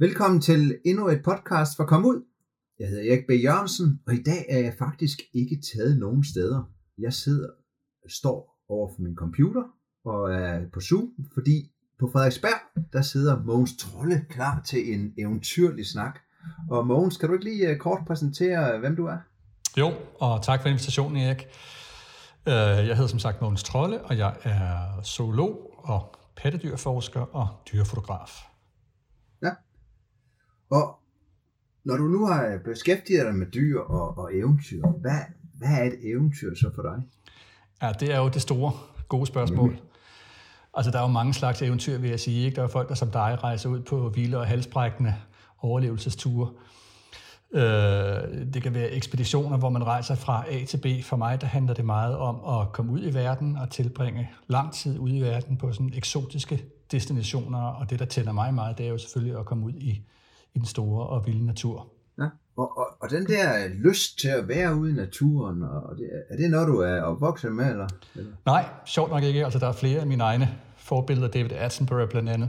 Velkommen til endnu et podcast for Kom Ud. Jeg hedder Erik B. Jørgensen, og i dag er jeg faktisk ikke taget nogen steder. Jeg sidder, står over for min computer og er på Zoom, fordi på Frederiksberg, der sidder Mogens Trolle klar til en eventyrlig snak. Og Mogens, kan du ikke lige øh, kort præsentere, hvem du er? Jo, og tak for invitationen, Erik. Øh, jeg hedder som sagt Mogens Trolle, og jeg er zoolog og pattedyrforsker og dyrefotograf. Og når du nu har beskæftiget dig med dyr og, og eventyr, hvad, hvad er et eventyr så for dig? Ja, det er jo det store, gode spørgsmål. Mm. Altså, der er jo mange slags eventyr, vil jeg sige. Ikke? Der er folk, der som dig rejser ud på vilde og halsbrækkende overlevelsesture. Øh, det kan være ekspeditioner, hvor man rejser fra A til B. For mig der handler det meget om at komme ud i verden og tilbringe lang tid ude i verden på sådan eksotiske destinationer. Og det, der tænder mig meget, det er jo selvfølgelig at komme ud i, i den store og vilde natur. Ja. Og, og, og den der lyst til at være ude i naturen, og det, er det noget, du er opvokset med? Eller? Nej, sjovt nok ikke. Altså, der er flere af mine egne forbilleder, David Attenborough blandt andet,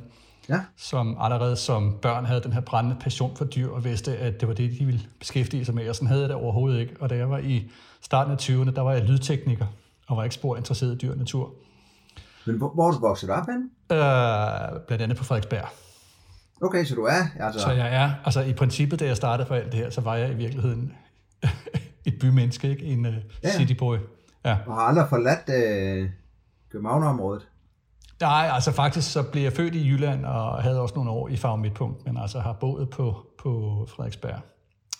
Ja. som allerede som børn havde den her brændende passion for dyr, og vidste, at det var det, de ville beskæftige sig med, og sådan havde jeg det overhovedet ikke. Og da jeg var i starten af 20'erne, der var jeg lydtekniker, og var ikke spor interesseret i dyr og natur. Men hvor, hvor er du vokset op henne? Øh, blandt andet på Frederiksberg. Okay, så du er altså... Så jeg er, altså i princippet, da jeg startede for alt det her, så var jeg i virkeligheden et bymenneske, ikke? En uh, Ja. cityboy. Ja. Og har aldrig forladt øh, Københavnerområdet. Nej, altså faktisk så blev jeg født i Jylland og havde også nogle år i Fag Midtpunkt, men altså har boet på, på Frederiksberg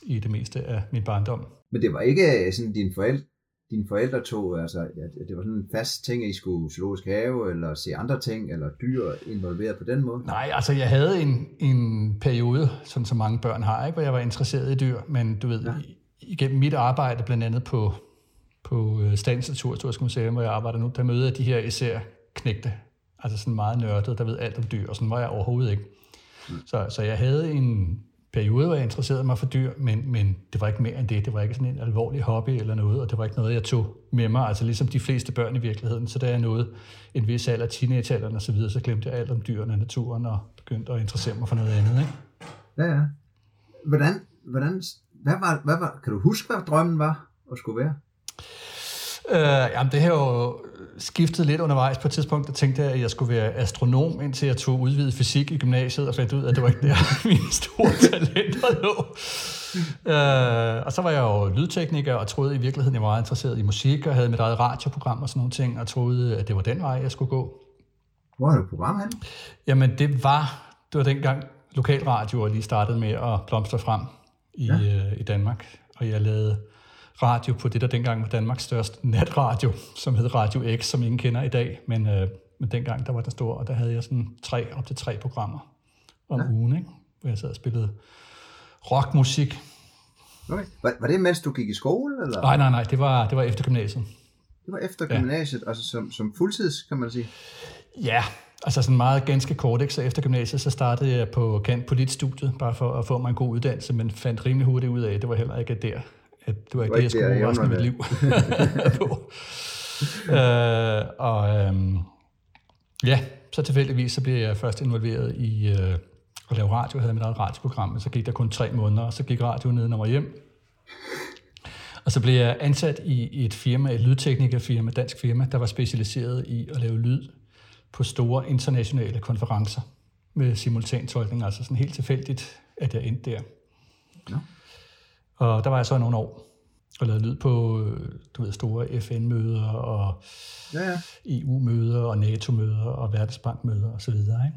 i det meste af min barndom. Men det var ikke øh, sådan, dine forældre, dine forældre tog, altså, at det var sådan en fast ting, at I skulle zoologisk have, eller se andre ting, eller dyr involveret på den måde? Nej, altså jeg havde en, en periode, sådan som mange børn har, ikke, hvor jeg var interesseret i dyr, men du ved, Ja. igennem mit arbejde, blandt andet på, på øh, Statens Naturhistoriske Museum, hvor jeg arbejder nu, der møder jeg de her især knægte, altså sådan meget nørdet, der ved alt om dyr, og sådan var jeg overhovedet ikke. Så, så jeg havde en periode, hvor jeg interesserede mig for dyr, men, men det var ikke mere end det. Det var ikke sådan en alvorlig hobby eller noget, og det var ikke noget, jeg tog med mig, altså ligesom de fleste børn i virkeligheden. Så da jeg nåede en vis alder, teenagealderen og så videre, så glemte jeg alt om dyrene og naturen og begyndte at interessere mig for noget andet. Ikke? Ja, ja. Hvordan, hvordan, hvad var, hvad var, kan du huske, hvad drømmen var at skulle være? Øh, jamen, det har jo skiftet lidt undervejs. På et tidspunkt der tænkte jeg, at jeg skulle være astronom, indtil jeg tog udvidet fysik i gymnasiet, og fandt ud af, at det var ikke der, mine store talenter lå. Øh, og så var jeg jo lydtekniker, og troede i virkeligheden, jeg var meget interesseret i musik, og havde mit eget radioprogram og sådan nogle ting, og troede, at det var den vej, jeg skulle gå. Hvor er du program henne? Jamen, det var, det var dengang lokalradioer lige startede med at blomstre frem i, ja. øh, i Danmark. Og jeg lavede radio på det, der dengang var Danmarks største natradio, som hed Radio X, som ingen kender i dag. Men, øh, men dengang, der var den stor, og der havde jeg sådan tre, op til tre programmer om Ja. ja. ugen, ikke? hvor jeg sad og spillede rockmusik. Okay. Var, var det mens du gik i skole? Eller? Nej, nej, nej, det var, det var efter gymnasiet. Det var efter Ja. gymnasiet, altså som, som fuldtids, kan man sige. Ja, altså sådan meget ganske kort, ikke? Så efter gymnasiet, så startede jeg på Kant Politstudiet, bare for at få mig en god uddannelse, men fandt rimelig hurtigt ud af, at det var heller ikke der, at det var ikke det, jeg skulle bruge resten af mit liv på. øh, og øhm, ja, så tilfældigvis, så blev jeg først involveret i øh, at lave radio, jeg havde mit eget radioprogram, men så gik der kun tre måneder, og så gik radioen ned, var hjem. Og så blev jeg ansat i et firma, et lydteknikerfirma, et dansk firma, der var specialiseret i at lave lyd på store internationale konferencer med simultantolkning, altså sådan helt tilfældigt, at jeg endte der. Nå. Og der var jeg så i nogle år og lavede lyd på øh, du ved, store FN-møder og Ja, ja. EU-møder og NATO-møder og Verdensbank-møder osv. Ikke?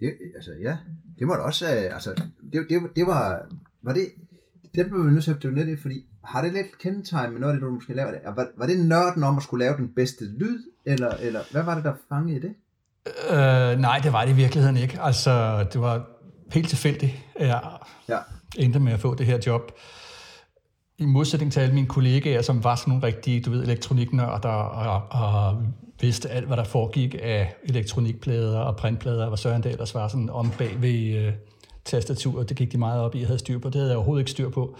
Det, altså, ja. Det må da også, øh, altså, det, det, det var, var det, det blev vi nødt til at dykke ned i, fordi har det lidt kendetegn med noget af det, du måske lavede? Var, var det nørden om at skulle lave den bedste lyd, eller, eller hvad var det, der fangede i det? Øh, nej, det var det i virkeligheden ikke. Altså, det var helt tilfældigt, jeg Ja endte med at få det her job. I modsætning til alle mine kollegaer, som var sådan nogle rigtige, du ved, elektroniknørder og, og vidste alt, hvad der foregik af elektronikplader og printplader, og søren der ellers var sådan om bag ved øh, tastaturet. Det gik de meget op i, jeg havde styr på. Det havde jeg overhovedet ikke styr på.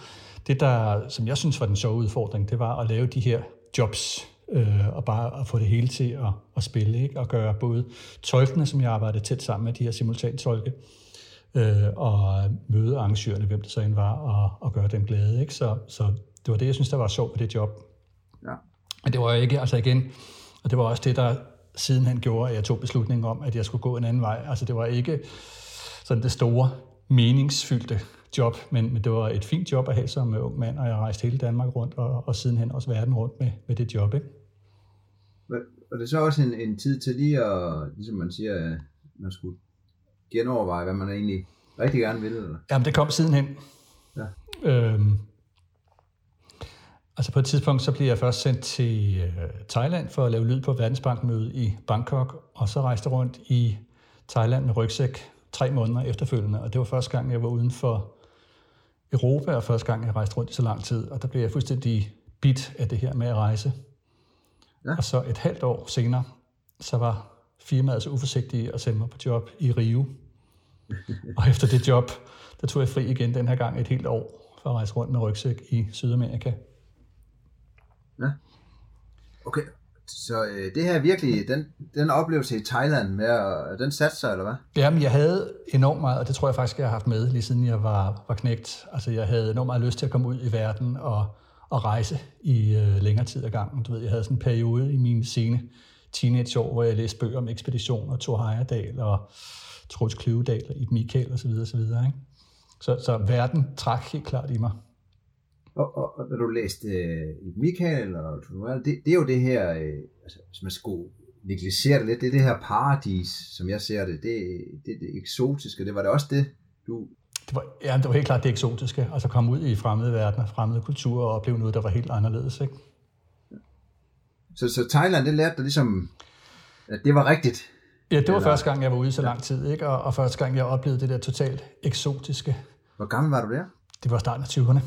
Det, der, som jeg synes var den sjove udfordring, det var at lave de her jobs, øh, og bare at få det hele til at, at spille, ikke? og gøre både tolkene, som jeg arbejdede tæt sammen med, de her simultantolke, øh, og møde arrangørerne, hvem det så end var, og, og gøre dem glade. Ikke? Så, så det var det, jeg synes, der var sjovt ved det job. Ja. Men det var ikke, altså igen, og det var også det, der siden han gjorde, at jeg tog beslutningen om, at jeg skulle gå en anden vej. Altså det var ikke sådan det store meningsfyldte job, men, men det var et fint job at have som ung mand, og jeg rejste hele Danmark rundt, og, og sidenhen også verden rundt med, med det job. Ikke? Og det så også en, en tid til lige at, ligesom man siger, man skulle genoverveje, hvad man egentlig rigtig gerne ville? Eller? Jamen, det kom sidenhen. Ja. Øhm, altså på et tidspunkt, så blev jeg først sendt til øh, Thailand for at lave lyd på Verdensbankmødet i Bangkok, og så rejste rundt i Thailand med rygsæk tre måneder efterfølgende, og det var første gang, jeg var uden for Europa, og første gang, jeg rejste rundt i så lang tid, og der blev jeg fuldstændig bit af det her med at rejse. Ja. Og så et halvt år senere, så var firmaet så uforsigtige at sende mig på job i Rio. og efter det job, der tog jeg fri igen den her gang et helt år for at rejse rundt med rygsæk i Sydamerika. Ja. Okay, så øh, det her virkelig, den, den oplevelse i Thailand, med at, den satte sig, eller hvad? Jamen, jeg havde enormt meget, og det tror jeg faktisk, jeg har haft med, lige siden jeg var, var knægt. Altså, jeg havde enormt meget lyst til at komme ud i verden og, og rejse i øh, længere tid ad gangen. Du ved, jeg havde sådan en periode i mine sene teenageår, hvor jeg læste bøger om ekspeditioner, Thor Heyerdahl og Troels Kløvedal Ib Michael osv. osv. Ikke? Så, så verden trak helt klart i mig. Og, og, og når du læste Ib Michael og det, det er jo det her, uh, altså, hvis man skulle negligere det lidt, det er det her paradis, som jeg ser det, det, det, det eksotiske, det var det også det, du... Det var, ja, det var helt klart det eksotiske, altså komme ud i fremmede verdener, fremmede kulturer og opleve noget, der var helt anderledes, ikke? Så, så Thailand, det lærte dig ligesom, at det var rigtigt? Ja, det var Eller... første gang, jeg var ude så lang tid, ikke? Og, og første gang, jeg oplevede det der totalt eksotiske. Hvor gammel var du der? Det var starten af 20'erne.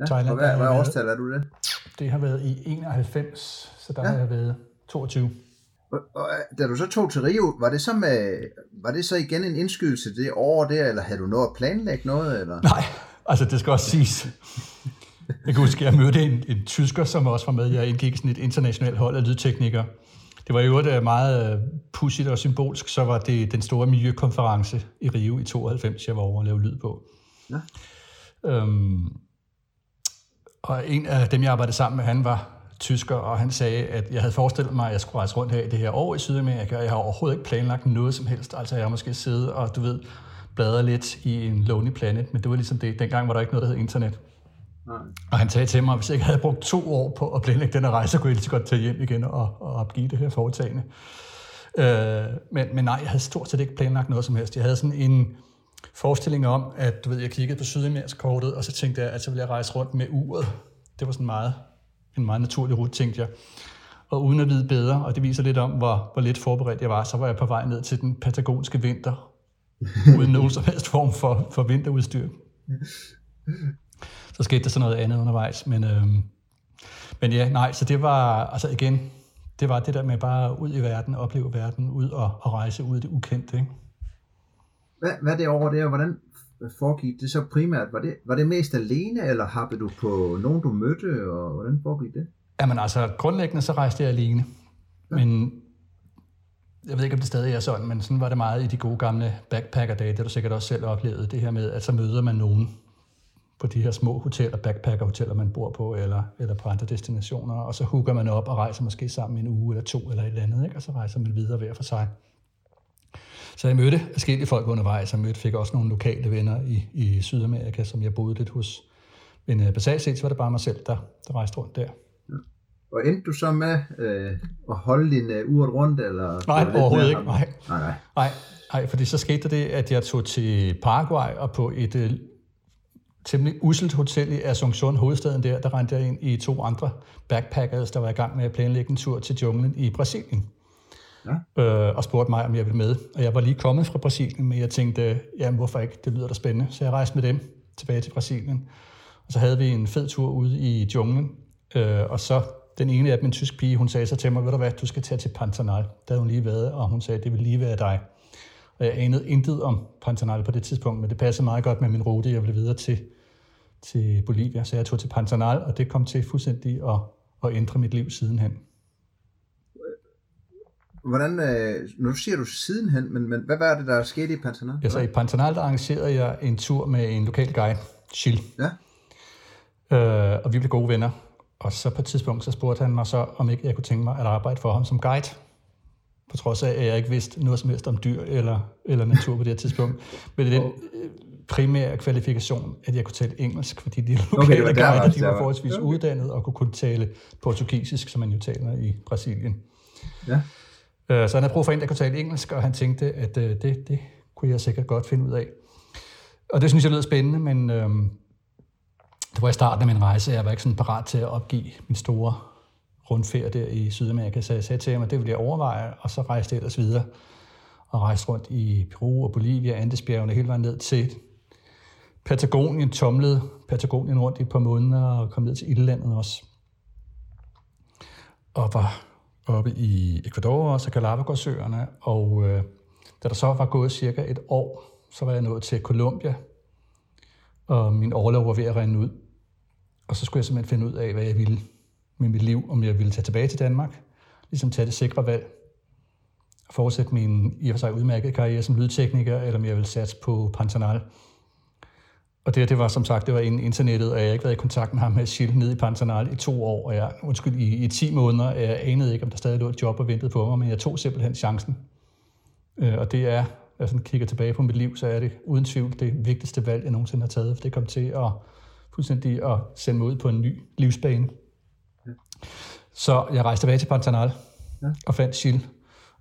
Ja, Thailand, hvad, hvad årstal er du det? Det har været i 91, så der ja. har jeg været 22. Og, og, da du så tog til Rio, var det så, med, var det så igen en indskydelse det år der, eller havde du nået at planlægge noget? Eller? Nej, altså det skal også siges. Jeg kan huske, at jeg mødte en, en tysker, som også var med. Jeg indgik sådan et internationalt hold af lydteknikere. Det var jo et meget øh, pudsigt og symbolsk, så var det den store miljøkonference i Rio i 92, jeg var over at lave lyd på. Ja. Øhm, og en af dem, jeg arbejdede sammen med, han var tysker, og han sagde, at jeg havde forestillet mig, at jeg skulle rejse rundt her i det her år i Sydamerika, og jeg har overhovedet ikke planlagt noget som helst. Altså jeg har måske siddet og, du ved, bladret lidt i en Lonely Planet, men det var ligesom det. Dengang var der ikke noget, der hed internet. Nej. Og han sagde til mig, at hvis jeg ikke havde brugt to år på at planlægge den her rejse, så kunne jeg lige så godt tage hjem igen og, og opgive det her foretagende. Øh, men, men nej, jeg havde stort set ikke planlagt noget som helst. Jeg havde sådan en forestilling om, at du ved, jeg kiggede på Sydamerika-kortet, og så tænkte jeg, at så ville jeg rejse rundt med uret. Det var sådan meget, en meget naturlig rute, tænkte jeg. Og uden at vide bedre, og det viser lidt om, hvor, hvor lidt forberedt jeg var, så var jeg på vej ned til den patagonske vinter, uden nogen som helst form for, for vinterudstyr så skete der så noget andet undervejs. Men, øhm, men ja, nej, så det var, altså igen, det var det der med bare ud i verden, opleve verden, ud og, og rejse ud i det ukendte. Ikke? Hvad, hvad det over der, hvordan foregik det så primært? Var det, var det mest alene, eller happede du på nogen, du mødte, og hvordan foregik det? Jamen altså, grundlæggende så rejste jeg alene. Ja. Men jeg ved ikke, om det stadig er sådan, men sådan var det meget i de gode gamle backpacker-dage, det du sikkert også selv oplevede, det her med, at så møder man nogen, på de her små hoteller, backpacker-hoteller, man bor på, eller, eller på andre destinationer, og så hooker man op og rejser måske sammen en uge eller to eller et eller andet, ikke? og så rejser man videre hver for sig. Så jeg mødte forskellige folk undervejs, og mødte, fik også nogle lokale venner i, i Sydamerika, som jeg boede lidt hos. Men uh, basalt set, så var det bare mig selv, der, der rejste rundt der. Ja. Og endte du så med øh, at holde din uh, uret rundt? Eller nej, overhovedet ikke. Nej. Nej, nej. nej. Nej, fordi så skete der det, at jeg tog til Paraguay og på et uh, temmelig uselt hotel i Asunción, hovedstaden der, der rendte jeg ind i to andre backpackers, der var i gang med at planlægge en tur til junglen i Brasilien. Ja. Øh, og spurgte mig, om jeg ville med. Og jeg var lige kommet fra Brasilien, men jeg tænkte, jamen hvorfor ikke, det lyder da spændende. Så jeg rejste med dem tilbage til Brasilien. Og så havde vi en fed tur ude i junglen. Øh, og så den ene af dem, en tysk pige, hun sagde så til mig, ved du hvad, du skal tage til Pantanal. Der havde hun lige været, og hun sagde, det vil lige være dig. Og jeg anede intet om Pantanal på det tidspunkt, men det passede meget godt med min rute, jeg ville videre til til Bolivia, så jeg tog til Pantanal, og det kom til fuldstændig at, at ændre mit liv sidenhen. hvordan, øh, nu siger du sidenhen, men, men hvad var det, der skete i Pantanal? Ja, så i Pantanal, der arrangerede jeg en tur med en lokal guide, Chill. Ja. Øh, og vi blev gode venner. Og så på et tidspunkt, så spurgte han mig så, om ikke jeg kunne tænke mig at arbejde for ham som guide. På trods af, at jeg ikke vidste noget som helst om dyr eller, eller natur på det her tidspunkt. Men det er den primære kvalifikation, at jeg kunne tale engelsk, fordi de lokale okay, guider, de var forholdsvis okay. uddannet og kunne kun tale portugisisk, som man jo taler i Brasilien. Ja. Øh, så han havde brug for en, der kunne tale engelsk, og han tænkte, at øh, det, det kunne jeg sikkert godt finde ud af. Og det synes jeg lød spændende, men øhm, det var i starten af min rejse, jeg var ikke sådan parat til at opgive min store rundfærd der i Sydamerika, så jeg sagde til ham, at det ville jeg overveje, og så rejste jeg ellers videre og rejste rundt i Peru og Bolivia, Andesbjergene, hele vejen ned til Patagonien, tomlede Patagonien rundt i et par måneder og kom ned til Ildlandet også. Og var oppe i Ecuador og så Galapagosøerne, og øh, da der så var gået cirka et år, så var jeg nået til Colombia, og min overlov var ved at rende ud. Og så skulle jeg simpelthen finde ud af, hvad jeg ville med mit liv, om jeg ville tage tilbage til Danmark, ligesom tage det sikre valg, og fortsætte min i og for sig udmærkede karriere som lydtekniker, eller om jeg ville satse på Pantanal. Og det, det var som sagt, det var internettet, og jeg har ikke været i kontakt med ham med Schill nede i Pantanal i to år, og jeg, undskyld, i, i 10 måneder, jeg anede ikke, om der stadig lå et job og ventede på mig, men jeg tog simpelthen chancen. Øh, og det er, når jeg sådan kigger tilbage på mit liv, så er det uden tvivl det vigtigste valg, jeg nogensinde har taget, for det kom til at fuldstændig at sende mig ud på en ny livsbane. Ja. Så jeg rejste tilbage til Pantanal ja. og fandt Schill,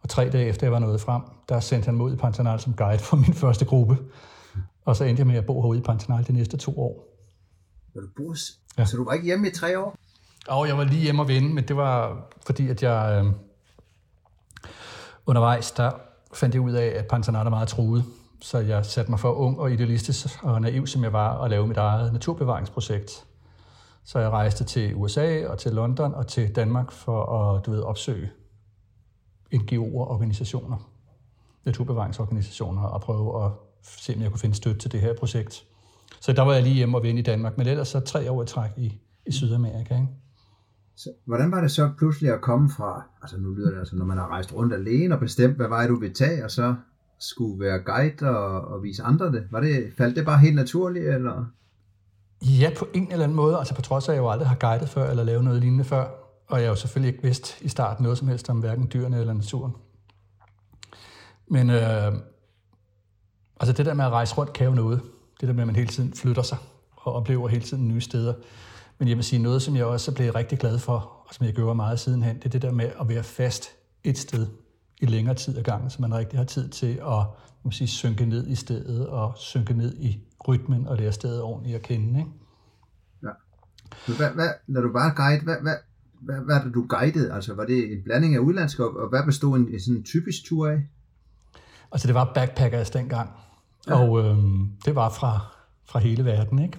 og tre dage efter jeg var nået frem, der sendte han mig ud i Pantanal som guide for min første gruppe. Og så endte jeg med at bo herude i Pantanal de næste to år. Så du, boede, ja. så du var ikke hjemme i tre år? Og jeg var lige hjemme og vende, men det var fordi, at jeg øh, undervejs, der fandt jeg ud af, at Pantanal er meget truet. Så jeg satte mig for ung og idealistisk og naiv, som jeg var, at lave mit eget naturbevaringsprojekt. Så jeg rejste til USA og til London og til Danmark for at du ved, opsøge NGO'er, organisationer, naturbevaringsorganisationer, og prøve at se, om jeg kunne finde støtte til det her projekt. Så der var jeg lige hjemme og vende i Danmark, men ellers så tre år i træk i, i Sydamerika. Ikke? Så, hvordan var det så pludselig at komme fra, altså nu lyder det altså, når man har rejst rundt alene og bestemt, hvad vej du vil tage, og så skulle være guide og, og vise andre det. Var det, faldt det bare helt naturligt, eller? Ja, på en eller anden måde. Altså på trods af, at jeg jo aldrig har guidet før, eller lavet noget lignende før, og jeg jo selvfølgelig ikke vidst i starten noget som helst om hverken dyrene eller naturen. Men øh, altså det der med at rejse rundt kan jo noget. Det der med, at man hele tiden flytter sig og oplever hele tiden nye steder. Men jeg vil sige noget, som jeg også er blevet rigtig glad for, og som jeg gør meget sidenhen, det er det der med at være fast et sted i længere tid ad gangen, så man rigtig har tid til at man sige, synke ned i stedet og synke ned i rytmen og lære stedet ordentligt at kende. Ikke? Ja. Hvad, hvad, når du var guide, hvad, hvad, hvad, hvad er det, du guidede? Altså, var det en blanding af udlandsk, og hvad bestod en, en sådan typisk tur af? Altså, det var backpackers dengang, ja. og øh, det var fra, fra hele verden, ikke?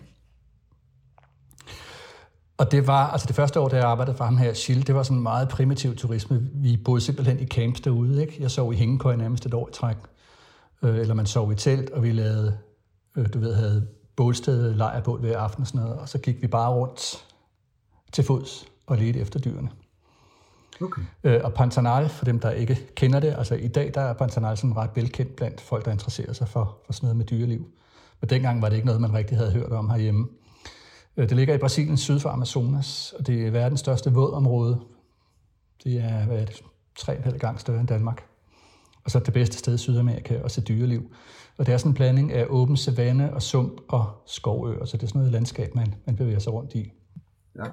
Og det var, altså det første år, da jeg arbejdede for ham her, Schill, det var sådan meget primitiv turisme. Vi boede simpelthen i camps derude, ikke? Jeg sov i hængekøj nærmest et år i træk. Øh, eller man sov i telt, og vi lavede, øh, du ved, havde bålsted, lejrbål hver aften og sådan noget. Og så gik vi bare rundt til fods og ledte efter dyrene. Okay. Øh, og Pantanal, for dem, der ikke kender det, altså i dag der er Pantanal sådan ret velkendt blandt folk, der interesserer sig for, for sådan noget med dyreliv. Men dengang var det ikke noget, man rigtig havde hørt om herhjemme. Øh, det ligger i Brasilien syd for Amazonas, og det er verdens største vådområde. Det er, hvad er det, tre og gang større end Danmark. Og så det bedste sted i Sydamerika at se dyreliv. Og det er sådan en blanding af åben savanne og sump og skovøer, så det er sådan noget landskab, man, man bevæger sig rundt i. Ja.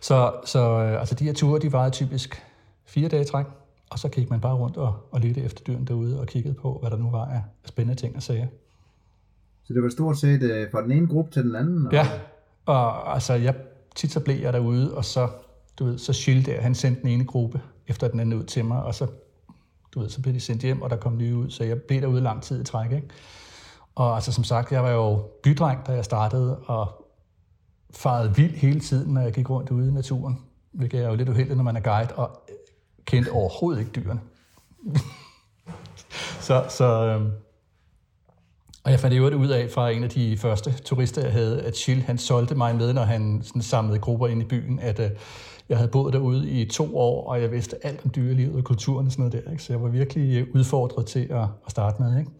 Så, så øh, altså de her ture, de varede typisk fire dage træk, og så gik man bare rundt og, og ledte efter dyrene derude og kiggede på, hvad der nu var af spændende ting at sige. Så det var stort set øh, fra den ene gruppe til den anden? Og... Ja, og altså jeg, tit så blev jeg derude, og så, du ved, så Schild der, han sendte den ene gruppe efter den anden ud til mig, og så, du ved, så blev de sendt hjem, og der kom nye ud, så jeg blev derude lang tid i træk, ikke? Og altså som sagt, jeg var jo bydreng, da jeg startede, og faret vild hele tiden, når jeg gik rundt ude i naturen. Hvilket er jo lidt uheldigt, når man er guide, og kendte overhovedet ikke dyrene. så, så, øhm, Og jeg fandt det ud af fra en af de første turister, jeg havde, at Chill, han solgte mig med, når han sådan samlede grupper ind i byen, at uh, jeg havde boet derude i to år, og jeg vidste alt om dyrelivet og kulturen og sådan noget der. Ikke? Så jeg var virkelig udfordret til at, at starte med. Ikke?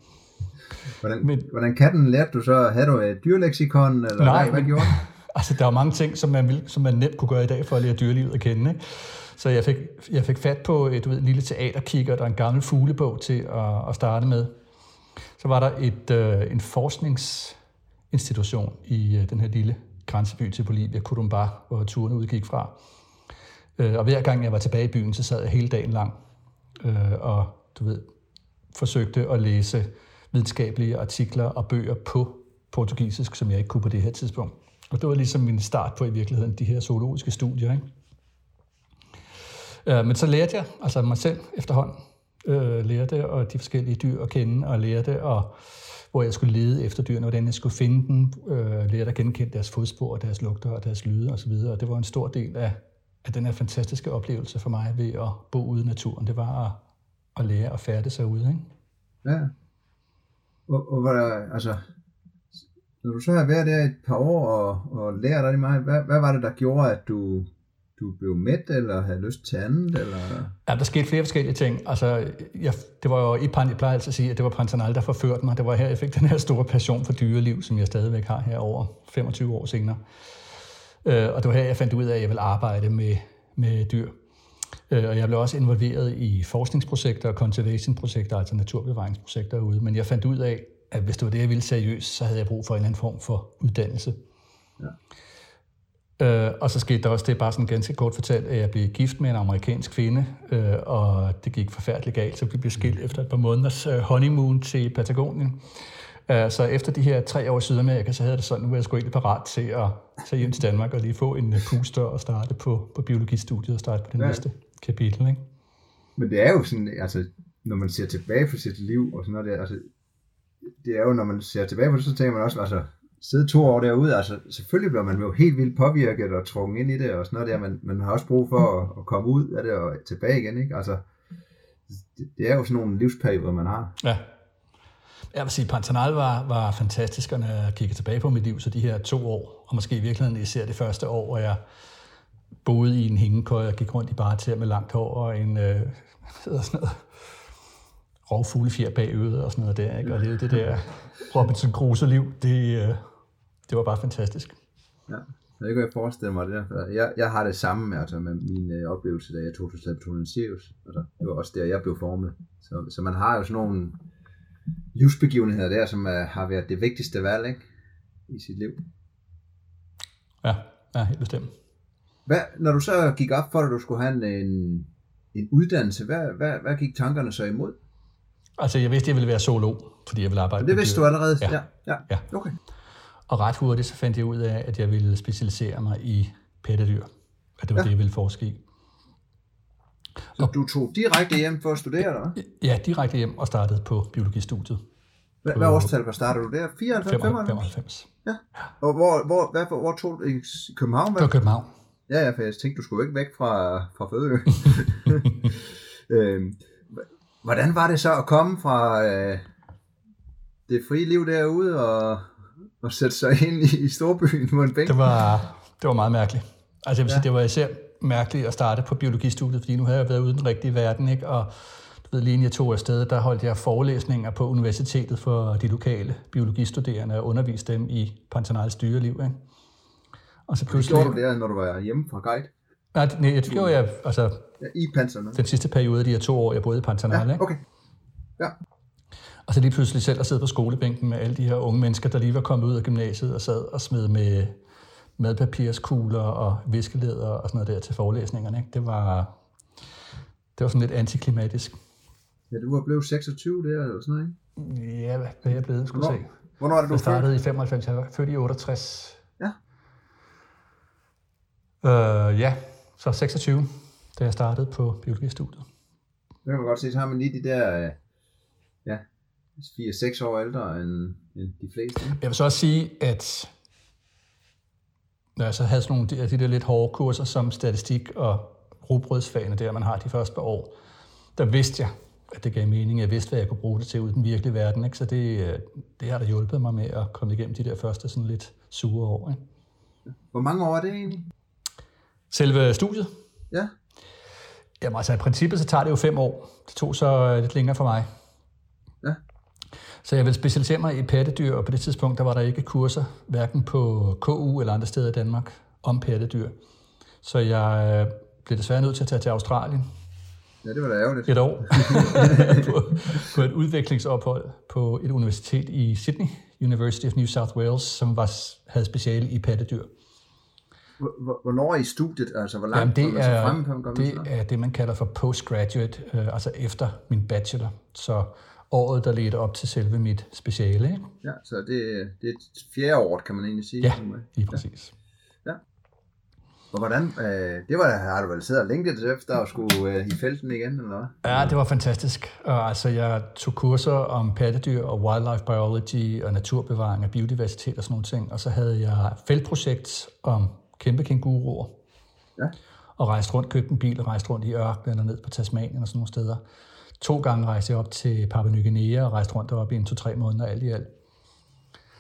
Hvordan, men, hvordan katten lærte du så? Havde du et dyrleksikon? Eller nej, hvad, hvad gjorde altså, der er mange ting, som man, vil, som man nemt kunne gøre i dag for at lære dyrelivet at kende. Ikke? Så jeg fik, jeg fik fat på et du ved, lille teaterkigger, der er en gammel fuglebog til at, at starte med. Så var der et, øh, en forskningsinstitution i øh, den her lille grænseby til Bolivia, Corumbá, hvor turen udgik fra. Øh, og hver gang jeg var tilbage i byen, så sad jeg hele dagen lang øh, og du ved, forsøgte at læse videnskabelige artikler og bøger på portugisisk, som jeg ikke kunne på det her tidspunkt. Og det var ligesom min start på i virkeligheden de her zoologiske studier. Ikke? Øh, men så lærte jeg altså mig selv efterhånden, øh, lærte og de forskellige dyr at kende, og lærte, og, hvor jeg skulle lede efter dyrene, hvordan jeg skulle finde dem, øh, lærte at genkende deres fodspor, deres lugter og deres lyde osv. Og det var en stor del af, af den her fantastiske oplevelse for mig ved at bo ude i naturen. Det var at, at lære at færde sig ude. Ikke? Ja. Og, og hvad, altså, når du så har været der et par år og, og lært rigtig meget, hvad, hvad var det, der gjorde, at du du blev mæt, eller havde lyst til andet? Eller? Ja, der skete flere forskellige ting. Altså, jeg, det var jo i pan, jeg plejer altid at sige, at det var Pantanal, der forførte mig. Det var her, jeg fik den her store passion for dyreliv, som jeg stadigvæk har her over 25 år senere. Øh, og det var her, jeg fandt ud af, at jeg ville arbejde med, med dyr. Øh, og jeg blev også involveret i forskningsprojekter og conservationprojekter, altså naturbevaringsprojekter ude. Men jeg fandt ud af, at hvis det var det, jeg ville seriøst, så havde jeg brug for en eller anden form for uddannelse. Ja. Øh, og så skete der også det, bare sådan ganske kort fortalt, at jeg blev gift med en amerikansk kvinde, øh, og det gik forfærdeligt galt, så vi blev skilt efter et par måneders øh, honeymoon til Patagonien. Øh, så efter de her tre år i Sydamerika, så havde det sådan, nu er jeg sgu egentlig parat til at tage hjem til Danmark og lige få en øh, puster og starte på, på biologistudiet og starte på det ja. næste kapitel. Ikke? Men det er jo sådan, altså, når man ser tilbage på sit liv og sådan noget der, altså, det er jo, når man ser tilbage på det, så tænker man også, altså, sidde to år derude, altså selvfølgelig bliver man jo helt vildt påvirket og trukket ind i det og sådan noget der, men man har også brug for at, at komme ud af det og tilbage igen, ikke? Altså, det, det er jo sådan nogle livsperioder, man har. Ja. Jeg vil sige, Pantanal var, var fantastisk, og når jeg kigger tilbage på mit liv, så de her to år, og måske i virkeligheden især det første år, hvor jeg boede i en hængekøj og gik rundt i bare til med langt hår og en øh, sådan noget, rovfuglefjer bag øvet og sådan noget der, ikke? og det, det der Robinson Crusoe-liv, det, øh, det var bare fantastisk. Ja, det kan jeg forestille mig det der. Jeg, jeg har det samme altså, med min øh, oplevelse, da jeg tog til Saturn Sirius. Altså, det var også der, jeg blev formet. Så, så man har jo sådan nogle livsbegivenheder der, som er, har været det vigtigste valg ikke? i sit liv. Ja, ja helt bestemt. Hvad, når du så gik op for, at du skulle have en, en, en uddannelse, hvad, hvad, hvad gik tankerne så imod? Altså, jeg vidste, jeg ville være solo, fordi jeg ville arbejde Det vidste du allerede? Ja. ja. ja. Okay. Og ret hurtigt så fandt jeg ud af, at jeg ville specialisere mig i pattedyr. At det var ja. det, jeg ville forske i. Så og, du tog direkte hjem for at studere, eller Ja, direkte hjem og startede på biologistudiet. Hvad, hvad årstal var startede du der? 94, 95? 95. Ja. Og hvor, hvor, hvad, hvor, hvor tog du i København? Hvad? Det var København. Ja, ja, for jeg tænkte, du skulle ikke væk fra, fra Fødeø. øhm, Hvordan var det så at komme fra øh, det frie liv derude og, og sætte sig ind i, i storbyen på en bænk? Det var, det var meget mærkeligt. Altså jeg vil ja. sige, det var især mærkeligt at starte på biologistudiet, fordi nu havde jeg været ude i den rigtige verden, ikke? og du ved, lige inden jeg tog afsted, der holdt jeg forelæsninger på universitetet for de lokale biologistuderende og underviste dem i Pantanals dyreliv. Ikke? Og så pludselig... Gjorde du det, når du var hjemme fra guide? Nej, nej det gjorde jeg altså, ja, i Pantanal. den sidste periode, de her to år, jeg boede i Pantanal. Ja, okay. Ja. Og så lige pludselig selv at sidde på skolebænken med alle de her unge mennesker, der lige var kommet ud af gymnasiet og sad og smed med madpapirskugler og viskeleder og sådan noget der til forelæsningerne. Ikke? Det var, det var sådan lidt antiklimatisk. Ja, du var blevet 26 der, eller sådan noget, ikke? Ja, hvad er jeg blevet, skulle Hvornår? se. Hvornår er det, du Jeg startede i 95, jeg var født i 68. Ja. Øh, ja, så 26, da jeg startede på biologistudiet. Det kan man godt se, så har man lige de der, øh, ja, 4-6 år ældre end, end de fleste. Jeg vil så også sige, at når jeg så havde sådan nogle af de, de der lidt hårde kurser som statistik og rugbrødsfagene der, man har de første par år, der vidste jeg, at det gav mening. Jeg vidste, hvad jeg kunne bruge det til ud i den virkelige verden. Ikke? Så det, øh, det har da hjulpet mig med at komme igennem de der første sådan lidt sure år. Ikke? Hvor mange år er det egentlig? Selve studiet? Ja. Jamen altså i princippet så tager det jo fem år. Det tog så øh, lidt længere for mig. Ja. Så jeg vil specialisere mig i pattedyr, og på det tidspunkt der var der ikke kurser, hverken på KU eller andre steder i Danmark, om pattedyr. Så jeg øh, blev desværre nødt til at tage til Australien. Ja, det var da ærgerligt. Et år på, på et udviklingsophold på et universitet i Sydney, University of New South Wales, som var, havde speciale i pattedyr. Hvornår er I studiet? Altså, hvor langt Jamen, det er, frem på det er det, man kalder for postgraduate, øh, altså efter min bachelor. Så året, der ledte op til selve mit speciale. Ikke? Ja, så det, det er et fjerde år, kan man egentlig sige. Ja, lige præcis. Ja. ja. Og hvordan, øh, det var, har du vel siddet og længtet efter at skulle øh, i felten igen, eller hvad? Ja, det var fantastisk. Og, altså, jeg tog kurser om pattedyr og wildlife biology og naturbevaring og biodiversitet og sådan nogle ting. Og så havde jeg feltprojekt om kæmpe kænguruer. Ja. Og rejste rundt, købte en bil og rejste rundt i ørkenen og ned på Tasmanien og sådan nogle steder. To gange rejste jeg op til Papua Ny Guinea og rejste rundt deroppe i en to-tre måneder alt i alt.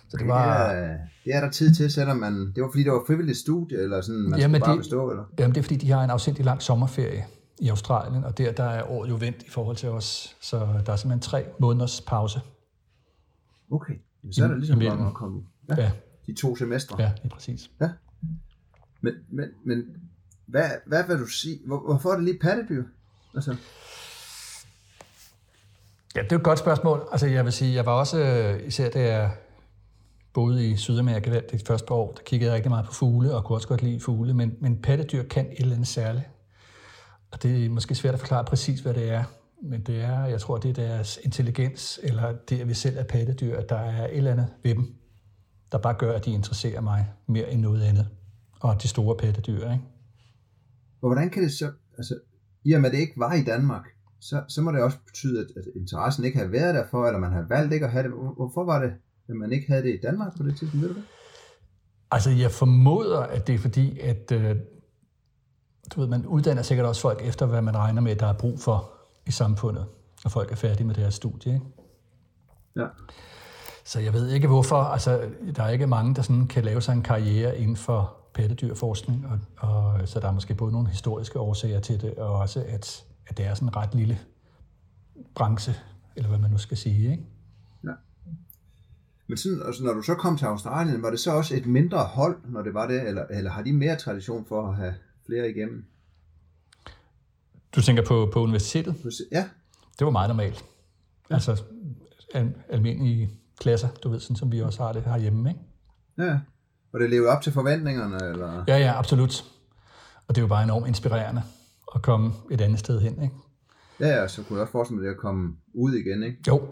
Så det var... Det er, det er der tid til, selvom man... Det var fordi, det var frivilligt studie, eller sådan, man jamen skulle bare bestå, eller? Jamen, det er fordi, de har en afsindig lang sommerferie i Australien, og der, der er året jo vendt i forhold til os. Så der er simpelthen tre måneders pause. Okay, så er der ligesom bare at komme... Ja, ja. De to semestre. Ja, det er præcis. Ja. Men, men, men hvad, hvad vil du sige? Hvor, hvorfor er det lige pattedyr? Altså... Ja, det er et godt spørgsmål. Altså, jeg vil sige, jeg var også, øh, især da jeg boede i Sydamerika det første par år, der kiggede jeg rigtig meget på fugle, og kunne også godt lide fugle, men, men pattedyr kan et eller andet særligt. Og det er måske svært at forklare præcis, hvad det er, men det er, jeg tror, det er deres intelligens, eller det, at vi selv er pattedyr, at der er et eller andet ved dem, der bare gør, at de interesserer mig mere end noget andet og de store pattedyr. Ikke? Og hvordan kan det så, altså, i og med det ikke var i Danmark, så, så må det også betyde, at, at interessen ikke har været der for, eller man har valgt ikke at have det. Hvorfor var det, at man ikke havde det i Danmark på det tidspunkt? Ved du det? Altså, jeg formoder, at det er fordi, at øh, du ved, man uddanner sikkert også folk efter, hvad man regner med, der er brug for i samfundet, når folk er færdige med deres studie. Ikke? Ja. Så jeg ved ikke hvorfor. Altså, der er ikke mange, der sådan kan lave sig en karriere inden for pattedyrforskning, og, og så der er måske både nogle historiske årsager til det, og også at, at det er sådan en ret lille branche, eller hvad man nu skal sige, ikke? Ja. Men sådan, altså, når du så kom til Australien, var det så også et mindre hold, når det var det, eller, eller har de mere tradition for at have flere igennem? Du tænker på, på universitetet? Ja. Det var meget normalt. Ja. Altså al, almindelige klasser, du ved, sådan som vi også har det herhjemme, ikke? Ja. Og det lever op til forventningerne? Eller? Ja, ja, absolut. Og det er jo bare enormt inspirerende at komme et andet sted hen, ikke? Ja, ja, så kunne jeg også forestille mig det at komme ud igen, ikke? Jo.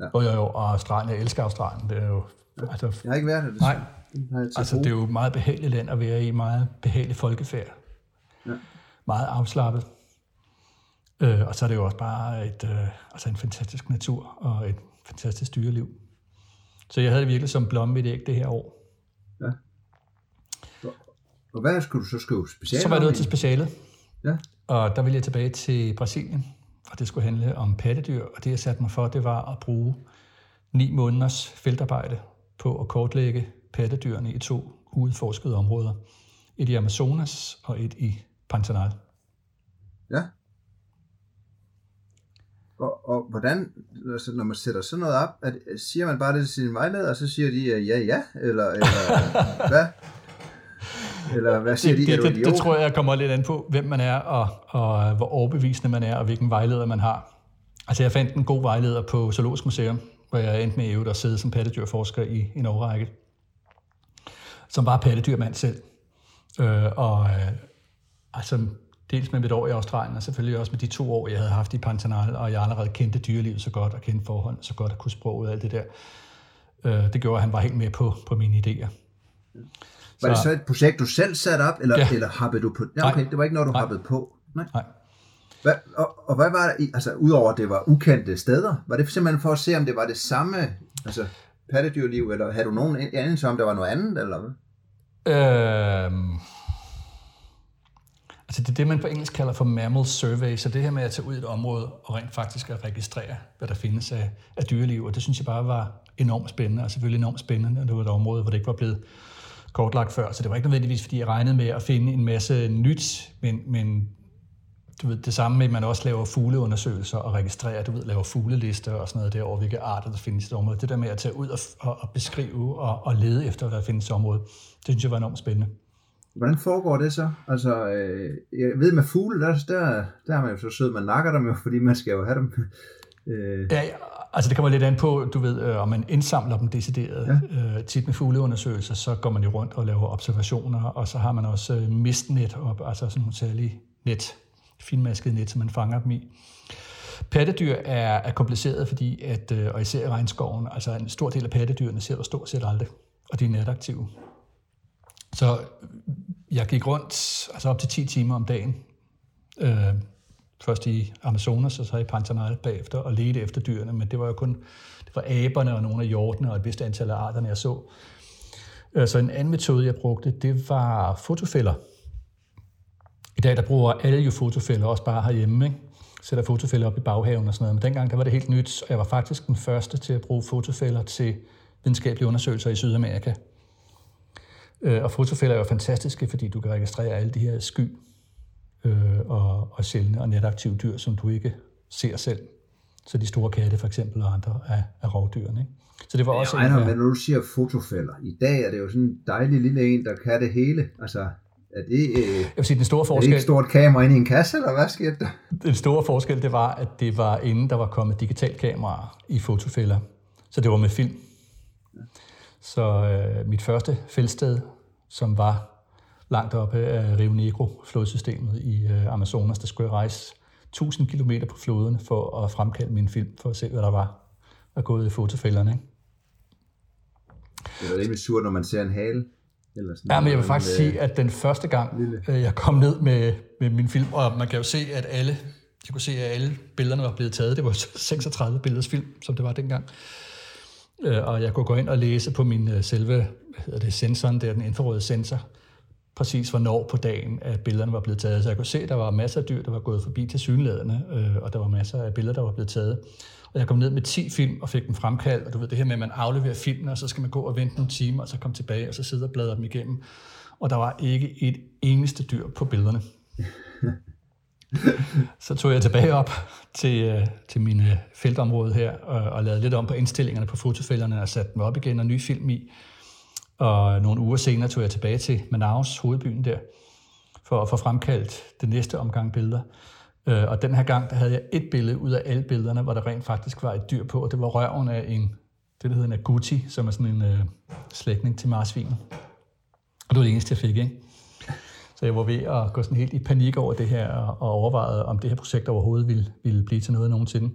Ja. Jo, jo, jo, og Australien, jeg elsker Australien. Det er jo, altså, jeg har ikke været der. Det nej, altså det er jo et meget behageligt land at være i, meget behageligt folkefærd. Ja. Meget afslappet. Øh, og så er det jo også bare et, øh, altså en fantastisk natur og et fantastisk dyreliv. Så jeg havde det virkelig som blomme i det æg det her år. Ja. Og hvad skulle du så skrive speciale Så var jeg nødt til specialet. Ja. Og der ville jeg tilbage til Brasilien, og det skulle handle om pattedyr, og det jeg satte mig for, det var at bruge ni måneders feltarbejde på at kortlægge pattedyrene i to udforskede områder. Et i Amazonas og et i Pantanal. Ja. Og, og hvordan, altså når man sætter sådan noget op, at, siger man bare det til sine vejledere, og så siger de ja, ja, eller, eller hvad? Eller hvad siger det, de? Det, det, det tror jeg kommer lidt an på, hvem man er, og, og hvor overbevisende man er, og hvilken vejleder man har. Altså jeg fandt en god vejleder på Zoologisk Museum, hvor jeg endte med at sidde som pattedyrforsker i en årrække, som var pattedyrmand selv. Øh, og øh, altså Dels med mit år i Australien, og selvfølgelig også med de to år, jeg havde haft i Pantanal, og jeg allerede kendte dyrelivet så godt, og kendte forhold så godt, og kunne sproget og alt det der. Øh, det gjorde, at han var helt med på, på mine idéer. Var det så et projekt, du selv satte op, eller, ja. eller hoppede du på? Ja, okay, det var ikke noget, du Nej. hoppede på. Nej. Nej. Hvad, og, og hvad var det, altså udover at det var ukendte steder, var det simpelthen for at se, om det var det samme altså, pattedyrliv, eller havde du nogen anelse om, der var noget andet, eller hvad? Øh, Altså det er det, man på engelsk kalder for mammal survey, så det her med at tage ud i et område og rent faktisk at registrere, hvad der findes af, af dyreliv, og det synes jeg bare var enormt spændende, og selvfølgelig enormt spændende, når det var et område, hvor det ikke var blevet kortlagt før, så det var ikke nødvendigvis, fordi jeg regnede med at finde en masse nyt, men, men du ved, det samme med, at man også laver fugleundersøgelser og registrerer, du ved, laver fuglelister og sådan noget der over, hvilke arter der findes i et område. Det der med at tage ud og, og, og beskrive og, og lede efter, hvad der findes i området, det synes jeg var enormt spændende. Hvordan foregår det så? Altså, øh, jeg ved med fugle, der, der, der er man jo så sød, man nakker dem jo, fordi man skal jo have dem. øh. Ja, altså det kommer lidt an på, du ved, øh, om man indsamler dem decideret. Ja. Øh, tit med fugleundersøgelser, så går man jo rundt og laver observationer, og så har man også øh, mistnet op, altså sådan nogle særlige net, finmaskede net, som man fanger dem i. Pattedyr er, er kompliceret, fordi at, øh, og især i regnskoven, altså en stor del af pattedyrene ser du stort set aldrig, og de er nataktive. Så jeg gik rundt altså op til 10 timer om dagen. Øh, først i Amazonas, og så i Pantanal bagefter, og ledte efter dyrene, men det var jo kun det var aberne og nogle af hjortene og et vist antal af arterne, jeg så. Øh, så en anden metode, jeg brugte, det var fotofælder. I dag der bruger alle jo fotofælder, også bare herhjemme. Ikke? Sætter fotofælder op i baghaven og sådan noget. Men dengang der var det helt nyt, og jeg var faktisk den første til at bruge fotofælder til videnskabelige undersøgelser i Sydamerika. Øh, og fotofælder er jo fantastiske, fordi du kan registrere alle de her sky øh, og, og sjældne og netaktive dyr, som du ikke ser selv. Så de store katte for eksempel og andre af, af rovdyrene. Ikke? Så det var også jeg regner med, når du siger fotofælder. I dag er det jo sådan en dejlig lille en, der kan det hele. Altså, er det, øh, jeg vil sige, den store forskel, er det et stort kamera inde i en kasse, eller hvad sker der? Den store forskel, det var, at det var inden der var kommet digitalkameraer i fotofælder. Så det var med film. Så øh, mit første feldsted, som var langt oppe af Rio Negro flodsystemet i øh, Amazonas, der skulle jeg rejse 1000 km på floderne for at fremkalde min film, for at se, hvad der var at gået i fotofælderne. Ikke? Det er rimelig surt, når man ser en hale. Eller sådan ja, men jeg vil faktisk med... sige, at den første gang, lille. Øh, jeg kom ned med, med min film, og man kan jo se, at alle, jeg kunne se, at alle billederne var blevet taget. Det var 36 billeders film, som det var dengang. Øh, Øh, og jeg kunne gå ind og læse på min øh, selve, hvad hedder det, sensoren, der den infrarøde sensor, præcis hvornår på dagen, at billederne var blevet taget. Så jeg kunne se, at der var masser af dyr, der var gået forbi til synlæderne, øh, og der var masser af billeder, der var blevet taget. Og jeg kom ned med 10 film og fik dem fremkaldt, og du ved det her med, at man afleverer filmene, og så skal man gå og vente nogle timer, og så komme tilbage, og så sidde og bladre dem igennem. Og der var ikke et eneste dyr på billederne. så tog jeg tilbage op til, øh, til mine øh, feltområde her, og, og lavede lidt om på indstillingerne på fotofælderne, og satte dem op igen og ny film i. Og nogle uger senere tog jeg tilbage til Manaus, hovedbyen der, for at få fremkaldt det næste omgang billeder. Øh, og den her gang, der havde jeg et billede ud af alle billederne, hvor der rent faktisk var et dyr på, og det var røven af en, det der hedder en agouti, som er sådan en øh, slægtning til marsvinen. Og det var det eneste, jeg fik, ikke? Så jeg var ved at gå sådan helt i panik over det her, og overvejede, om det her projekt overhovedet ville, ville blive til noget nogensinde.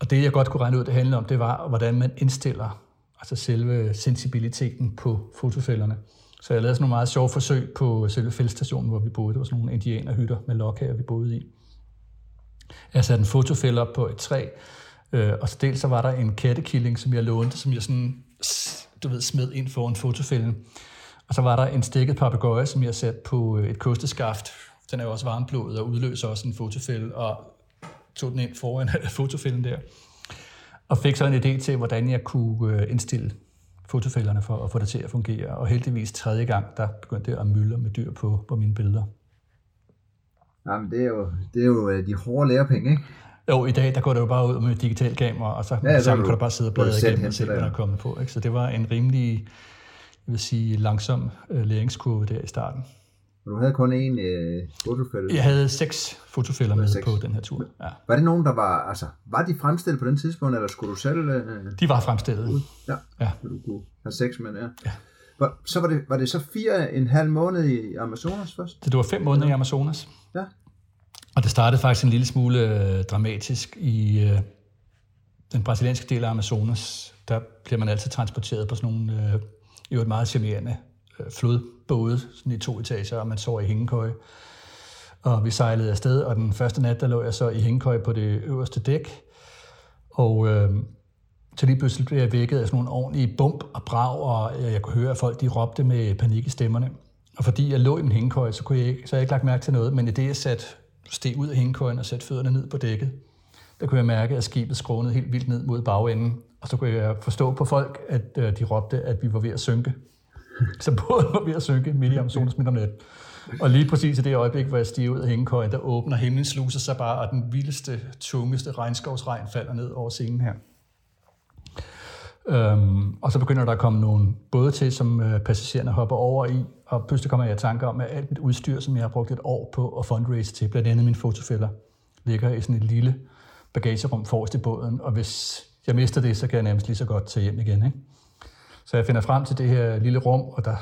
Og det, jeg godt kunne regne ud, det handlede om, det var, hvordan man indstiller altså selve sensibiliteten på fotofælderne. Så jeg lavede sådan nogle meget sjove forsøg på selve feltstationen, hvor vi boede. Det var sådan nogle indianerhytter med lokhager, vi boede i. Jeg satte en fotofælde op på et træ, øh, og så dels så var der en kattekilling, som jeg lånte, som jeg sådan, du ved, smed ind foran fotofælden. Og så var der en stikket papegøje, som jeg satte på øh, et kosteskaft. Den er jo også varmblodet og udløser også en fotofælde, og tog den ind foran fotofælden der. Og fik så en idé til, hvordan jeg kunne øh, indstille fotofælderne for at få det til at fungere. Og heldigvis tredje gang, der begyndte det at myldre med dyr på, på mine billeder. Jamen, det er jo, det er jo øh, de hårde lærepenge, ikke? Jo, i dag der går det jo bare ud med digital kamera, og så, ja, så kan du bare sidde og bladre igennem og se, hvad der er kommet på. Ikke? Så det var en rimelig, jeg vil sige, langsom øh, læringskurve der i starten. Du havde kun én øh, fotofælde? Jeg havde seks fotofælder med seks. på den her tur. Ja. Var det nogen, der var, altså, var de fremstillet på den tidspunkt, eller skulle du selv? Øh, de var fremstillet. Ja, ja. du kunne have seks med, ja. ja. Så var det, var det så fire en halv måned i Amazonas først? Det var fem måneder i Amazonas. Ja. Og det startede faktisk en lille smule øh, dramatisk i øh, den brasilianske del af Amazonas. Der bliver man altid transporteret på sådan nogle øh, jo et meget charmerende øh, flodbåde, sådan i to etager, og man sover i hængekøje. Og vi sejlede afsted, og den første nat, der lå jeg så i hængekøje på det øverste dæk. Og øh, så lige pludselig blev jeg vækket af sådan nogle ordentlige bump og brag, og øh, jeg kunne høre, at folk de råbte med panik i stemmerne. Og fordi jeg lå i min hængekøje, så, kunne jeg ikke, så jeg ikke lagt mærke til noget. Men i det, jeg satte, steg ud af hængekøjen og satte fødderne ned på dækket, der kunne jeg mærke, at skibet skrånede helt vildt ned mod bagenden. Og så kunne jeg forstå på folk, at øh, de råbte, at vi var ved at synke. Så båden var ved at synke midt i Amazonas midt om natten. Og lige præcis i det øjeblik, hvor jeg stiger ud af hængekøjen, der åbner himlen sluser sig bare, og den vildeste, tungeste regnskovsregn falder ned over scenen her. Øhm, og så begynder der at komme nogle både til, som øh, passagererne hopper over i, og pludselig kommer jeg i tanke om, at alt mit udstyr, som jeg har brugt et år på at fundraise til, blandt andet mine fotofælder, ligger i sådan et lille bagagerum forrest i båden, og hvis jeg mister det, så kan jeg nærmest lige så godt tage hjem igen. Ikke? Så jeg finder frem til det her lille rum, og der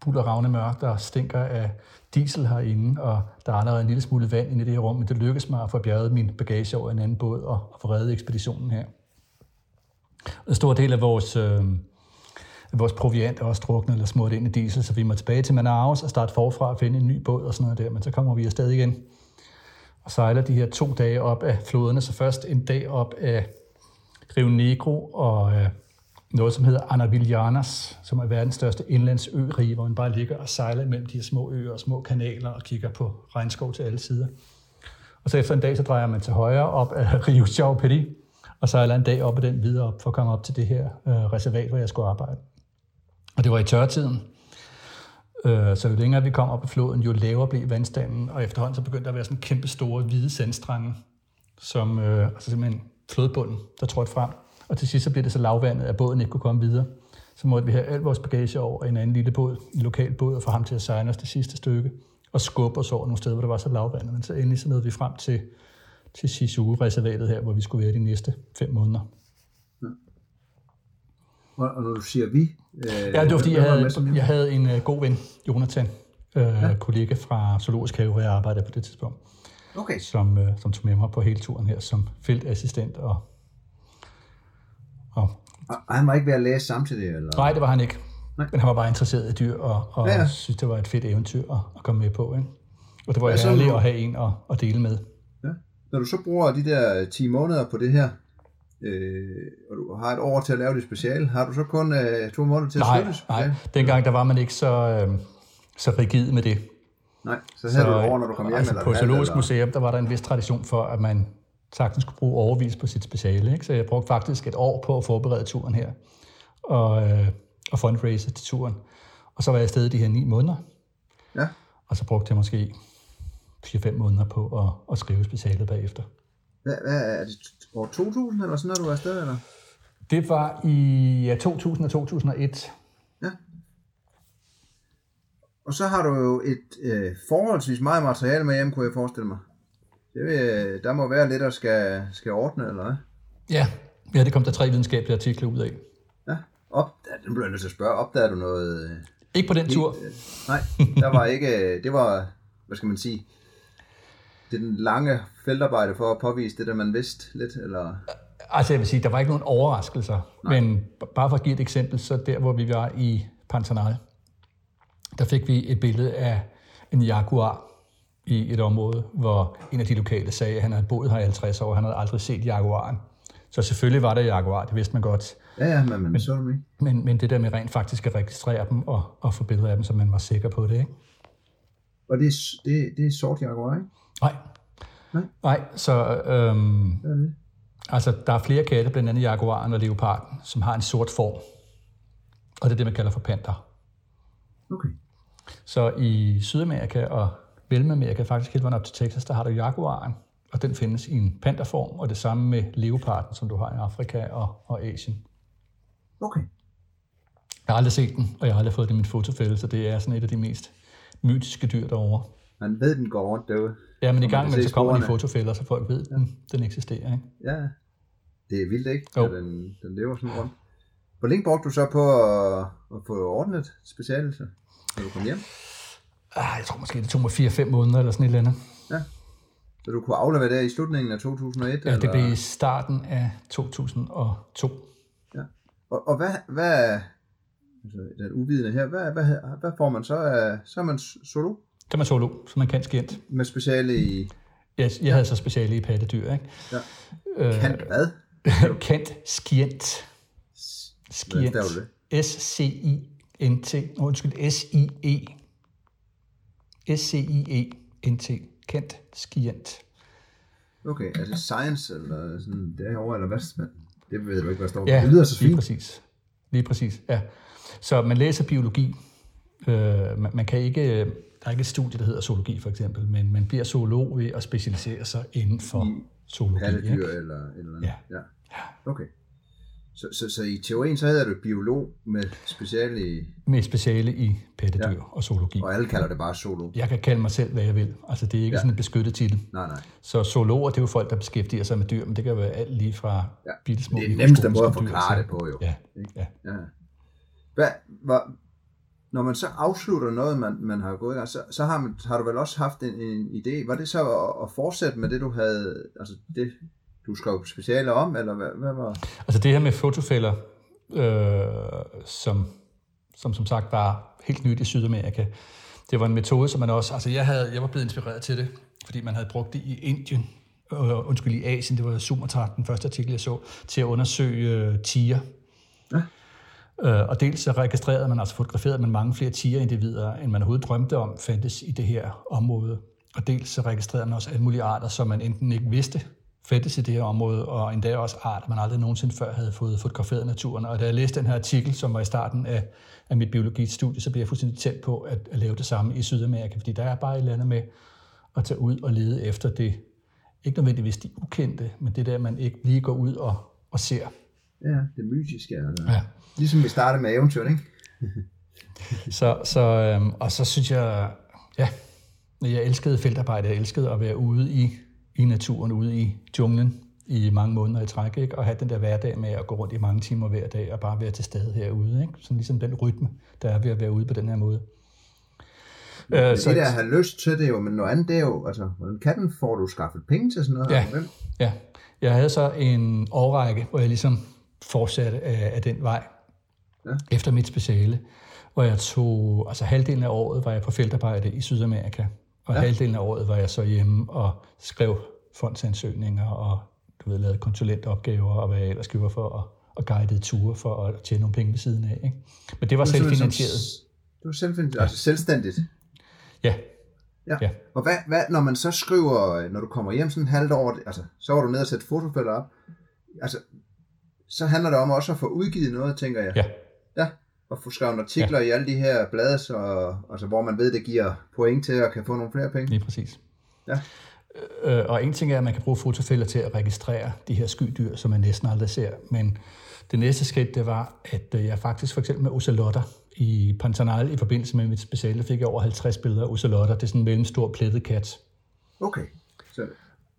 buller ravne mørkt, der stinker af diesel herinde, og der er allerede en lille smule vand inde i det her rum, men det lykkes mig at få bjerget min bagage over en anden båd og, og få reddet ekspeditionen her. En stor del af vores, øh, vores proviant er også druknet eller smurt ind i diesel, så vi må tilbage til Manaus og starte forfra og finde en ny båd og sådan noget der, men så kommer vi afsted igen og sejler de her to dage op af floderne, så først en dag op af Rio Negro og øh, noget, som hedder Anavillianas, som er verdens største indlandsørige, hvor man bare ligger og sejler mellem de her små øer og små kanaler og kigger på regnskov til alle sider. Og så efter en dag, så drejer man til højre op af Rio Chao og sejler en dag op ad den videre op for at komme op til det her øh, reservat, hvor jeg skulle arbejde. Og det var i tørtiden. Øh, så jo længere vi kom op ad floden, jo lavere blev vandstanden, og efterhånden så begyndte der at være sådan kæmpe store hvide sandstrande, som øh, altså simpelthen flodbunden, der trådte frem. Og til sidst så blev det så lavvandet, at båden ikke kunne komme videre. Så måtte vi have al vores bagage over i en anden lille båd, en lokal båd, og få ham til at sejle os det sidste stykke, og skubbe os over nogle steder, hvor der var så lavvandet. Men så endelig så nåede vi frem til, til Sisu-reservatet her, hvor vi skulle være de næste fem måneder. Ja. Og når du siger vi... Øh, ja, det var fordi, jeg havde, jeg havde en uh, god ven, Jonathan, øh, ja. kollega fra Zoologisk Have, hvor jeg arbejdede på det tidspunkt, okay. som, øh, som tog med mig på hele turen her som feltassistent og og, og han var ikke ved at læse samtidig? Eller? Nej, det var han ikke. Nej. Men han var bare interesseret i dyr, og, og ja, ja. synes, det var et fedt eventyr at, at komme med på. Ikke? Og det var ja, ærligt du... at have en at, at dele med. Ja. Når du så bruger de der 10 måneder på det her, øh, og du har et år til at lave det speciale, har du så kun øh, to måneder til nej, at det Nej, dengang der var man ikke så, øh, så rigid med det. Nej, så havde så, du over, når du kom hjem? Altså eller på Zoologisk Museum, der var der en vis tradition for, at man sagtens skulle bruge overvis på sit speciale. Ikke? Så jeg brugte faktisk et år på at forberede turen her, og, øh, og fundraise til turen. Og så var jeg afsted de her ni måneder. Ja. Og så brugte jeg måske 4-5 måneder på at, at skrive specialet bagefter. Hvad, hvad er det? År 2000 eller sådan noget, du var afsted, eller? Det var i ja, 2000 og 2001. Og så har du jo et øh, forholdsvis meget materiale med hjem, kunne jeg forestille mig. Det vil, der må være lidt, der skal, skal ordne, eller hvad? Ja. ja, det kom der tre videnskabelige artikler ud af. Ja, op, den blev jeg nødt til at spørge, opdagede du noget... Øh, ikke på den tur. Øh, nej, der var ikke, det var, hvad skal man sige, det den lange feltarbejde for at påvise det, der man vidste lidt, eller... Altså jeg vil sige, der var ikke nogen overraskelser, Nej. men bare for at give et eksempel, så der hvor vi var i Pantanal, der fik vi et billede af en jaguar, i et område, hvor en af de lokale sagde, at han havde boet her i 50 år, og han havde aldrig set jaguaren. Så selvfølgelig var der jaguar, det vidste man godt. Ja, ja, men, men, så ikke. Men, men det der med rent faktisk at registrere dem og, og få billeder af dem, så man var sikker på det, ikke? Og det er, det, det er sort jaguar, ikke? Nej. Nej? Nej, så... Øhm, er det? Altså, der er flere katte, blandt andet jaguaren og leoparden, som har en sort form. Og det er det, man kalder for panter. Okay. Så i Sydamerika og Mellemamerika, faktisk helt vejen op til Texas, der har du jaguaren, og den findes i en pandaform, og det samme med leoparden, som du har i Afrika og, og Asien. Okay. Jeg har aldrig set den, og jeg har aldrig fået det i min fotofælde, så det er sådan et af de mest mytiske dyr derovre. Man ved, den går rundt derude. Ja, men i gang med, så kommer de fotofælder, så folk ved, at den, ja. den eksisterer. Ikke? Ja, det er vildt, ikke? Jo. Den, den lever sådan rundt. Hvor længe brugte du så på at, at få ordnet specialelse, når du kom hjem? Ah, jeg tror måske, det tog mig 4-5 måneder eller sådan et eller andet. Ja. Så du kunne aflevere det i slutningen af 2001? Ja, det blev i starten af 2002. Ja. Og, og hvad, hvad altså den uvidende her, hvad, hvad, hvad får man så? Så er man solo? Så er man solo, så man kan skient. Med speciale i? Ja, jeg ja. havde så speciale i pattedyr, ikke? Ja. Øh, Kant hvad? Kant skient. Skient. S-C-I-N-T. Undskyld, S-I-E S-C-I-E-N-T. Kent Skient. Okay, altså science eller sådan derovre, eller hvad? Det ved du ikke, hvad står Ja, det lyder så lige fint. præcis. Lige præcis, ja. Så man læser biologi. Øh, man, man kan ikke, der er ikke et studie, der hedder zoologi for eksempel, men man bliver zoolog ved at specialisere sig inden for I zoologi. Pattedyr eller, eller Ja. ja. Okay. Så, så, så i teorien, så hedder du biolog med speciale i, Med speciale i pattedyr ja. og zoologi. og alle kalder det bare solo. Jeg kan kalde mig selv, hvad jeg vil. Altså, det er ikke ja. Sådan en beskyttet titel. Nej, nej. Så zoologer, det er jo folk, der beskæftiger sig med dyr, men det kan være alt lige fra Ja. bitte små Det er den nemmeste måde at dyr forklare det på, jo. Ja, ja. Ja. Hvad, hvor, når man så afslutter noget, man, man har gået i gang, så, så har, man, har du vel også haft en, en idé. Var det så at, at fortsætte med det, du havde, altså det, du skrev speciale om, eller hvad, hvad var? Altså det her med fotofælder, øh, som, som som sagt var helt nyt i Sydamerika, det var en metode, som man også... Altså jeg, havde, jeg var blevet inspireret til det, fordi man havde brugt det i Indien, øh, undskyld, i Asien, det var Sumatra, den første artikel, jeg så, til at undersøge øh, tiger. Ja. Øh, og dels så registrerede man, altså fotograferede man mange flere tigerindivider, end man overhovedet drømte om, fandtes i det her område. Og dels så registrerede man også alle mulige arter, som man enten ikke vidste fandtes i det her område, og endda også arter, man aldrig nogensinde før havde fået fotograferet naturen. Og da jeg læste den her artikel, som var i starten af, af mit biologistudie, så blev jeg fuldstændig tændt på at, at lave det samme i Sydamerika, fordi der er bare et eller andet med at tage ud og lede efter det, ikke nødvendigvis de ukendte, men det der, man ikke lige går ud og, og ser. Ja, det mytiske. Altså. Ja. Ligesom vi startede med eventyr, ikke? Så, så, øhm, og så synes jeg, ja, jeg elskede feltarbejde, jeg elskede at være ude i, i naturen, ude i junglen i mange måneder i træk, ikke? og have den der hverdag med at gå rundt i mange timer hver dag, og bare være til stede herude. Ikke? Sådan ligesom den rytme, der er ved at være ude på den her måde. Øh, så, det der at have lyst til det jo, men noget andet det er jo, altså, hvordan kan den, får du skaffet penge til sådan noget? Ja. Hvem? Ja, jeg havde så en årrække, hvor jeg ligesom fortsatte af, af den vej Ja. efter mit speciale, hvor jeg tog, altså halvdelen af året var jeg på feltarbejde i Sydamerika, og ja. Ja. halvdelen af året var jeg så hjemme og skrev fondsansøgninger og du ved, lavede konsulentopgaver og hvad jeg ellers gjorde for at, og guidede ture for at tjene nogle penge ved siden af. Ikke? Men det var Du er simpelthen selvfinansieret. Du er selvfinansieret, altså selvstændigt. Ja, Ja. Ja. Og hvad, hvad, når man så skriver, når du kommer hjem sådan halvt år, altså, så var du nede og sætte fotofælder op, altså, så handler det om også at få udgivet noget, tænker jeg. ja, Ja. Og få skrevet artikler ja. i alle de her blade, så, altså, hvor man ved, det giver point til at kan få nogle flere penge. lige præcis. Ja. Øh, og en ting er, at man kan bruge fotofælder til at registrere de her skydyr, som man næsten aldrig ser. Men det næste skridt, det var, at øh, jeg faktisk for eksempel med ocelotter i Pantanal i forbindelse med mit speciale, fik jeg over 50 billeder af ocelotter. Det er sådan en mellemstor plettet kat. Okay. Så,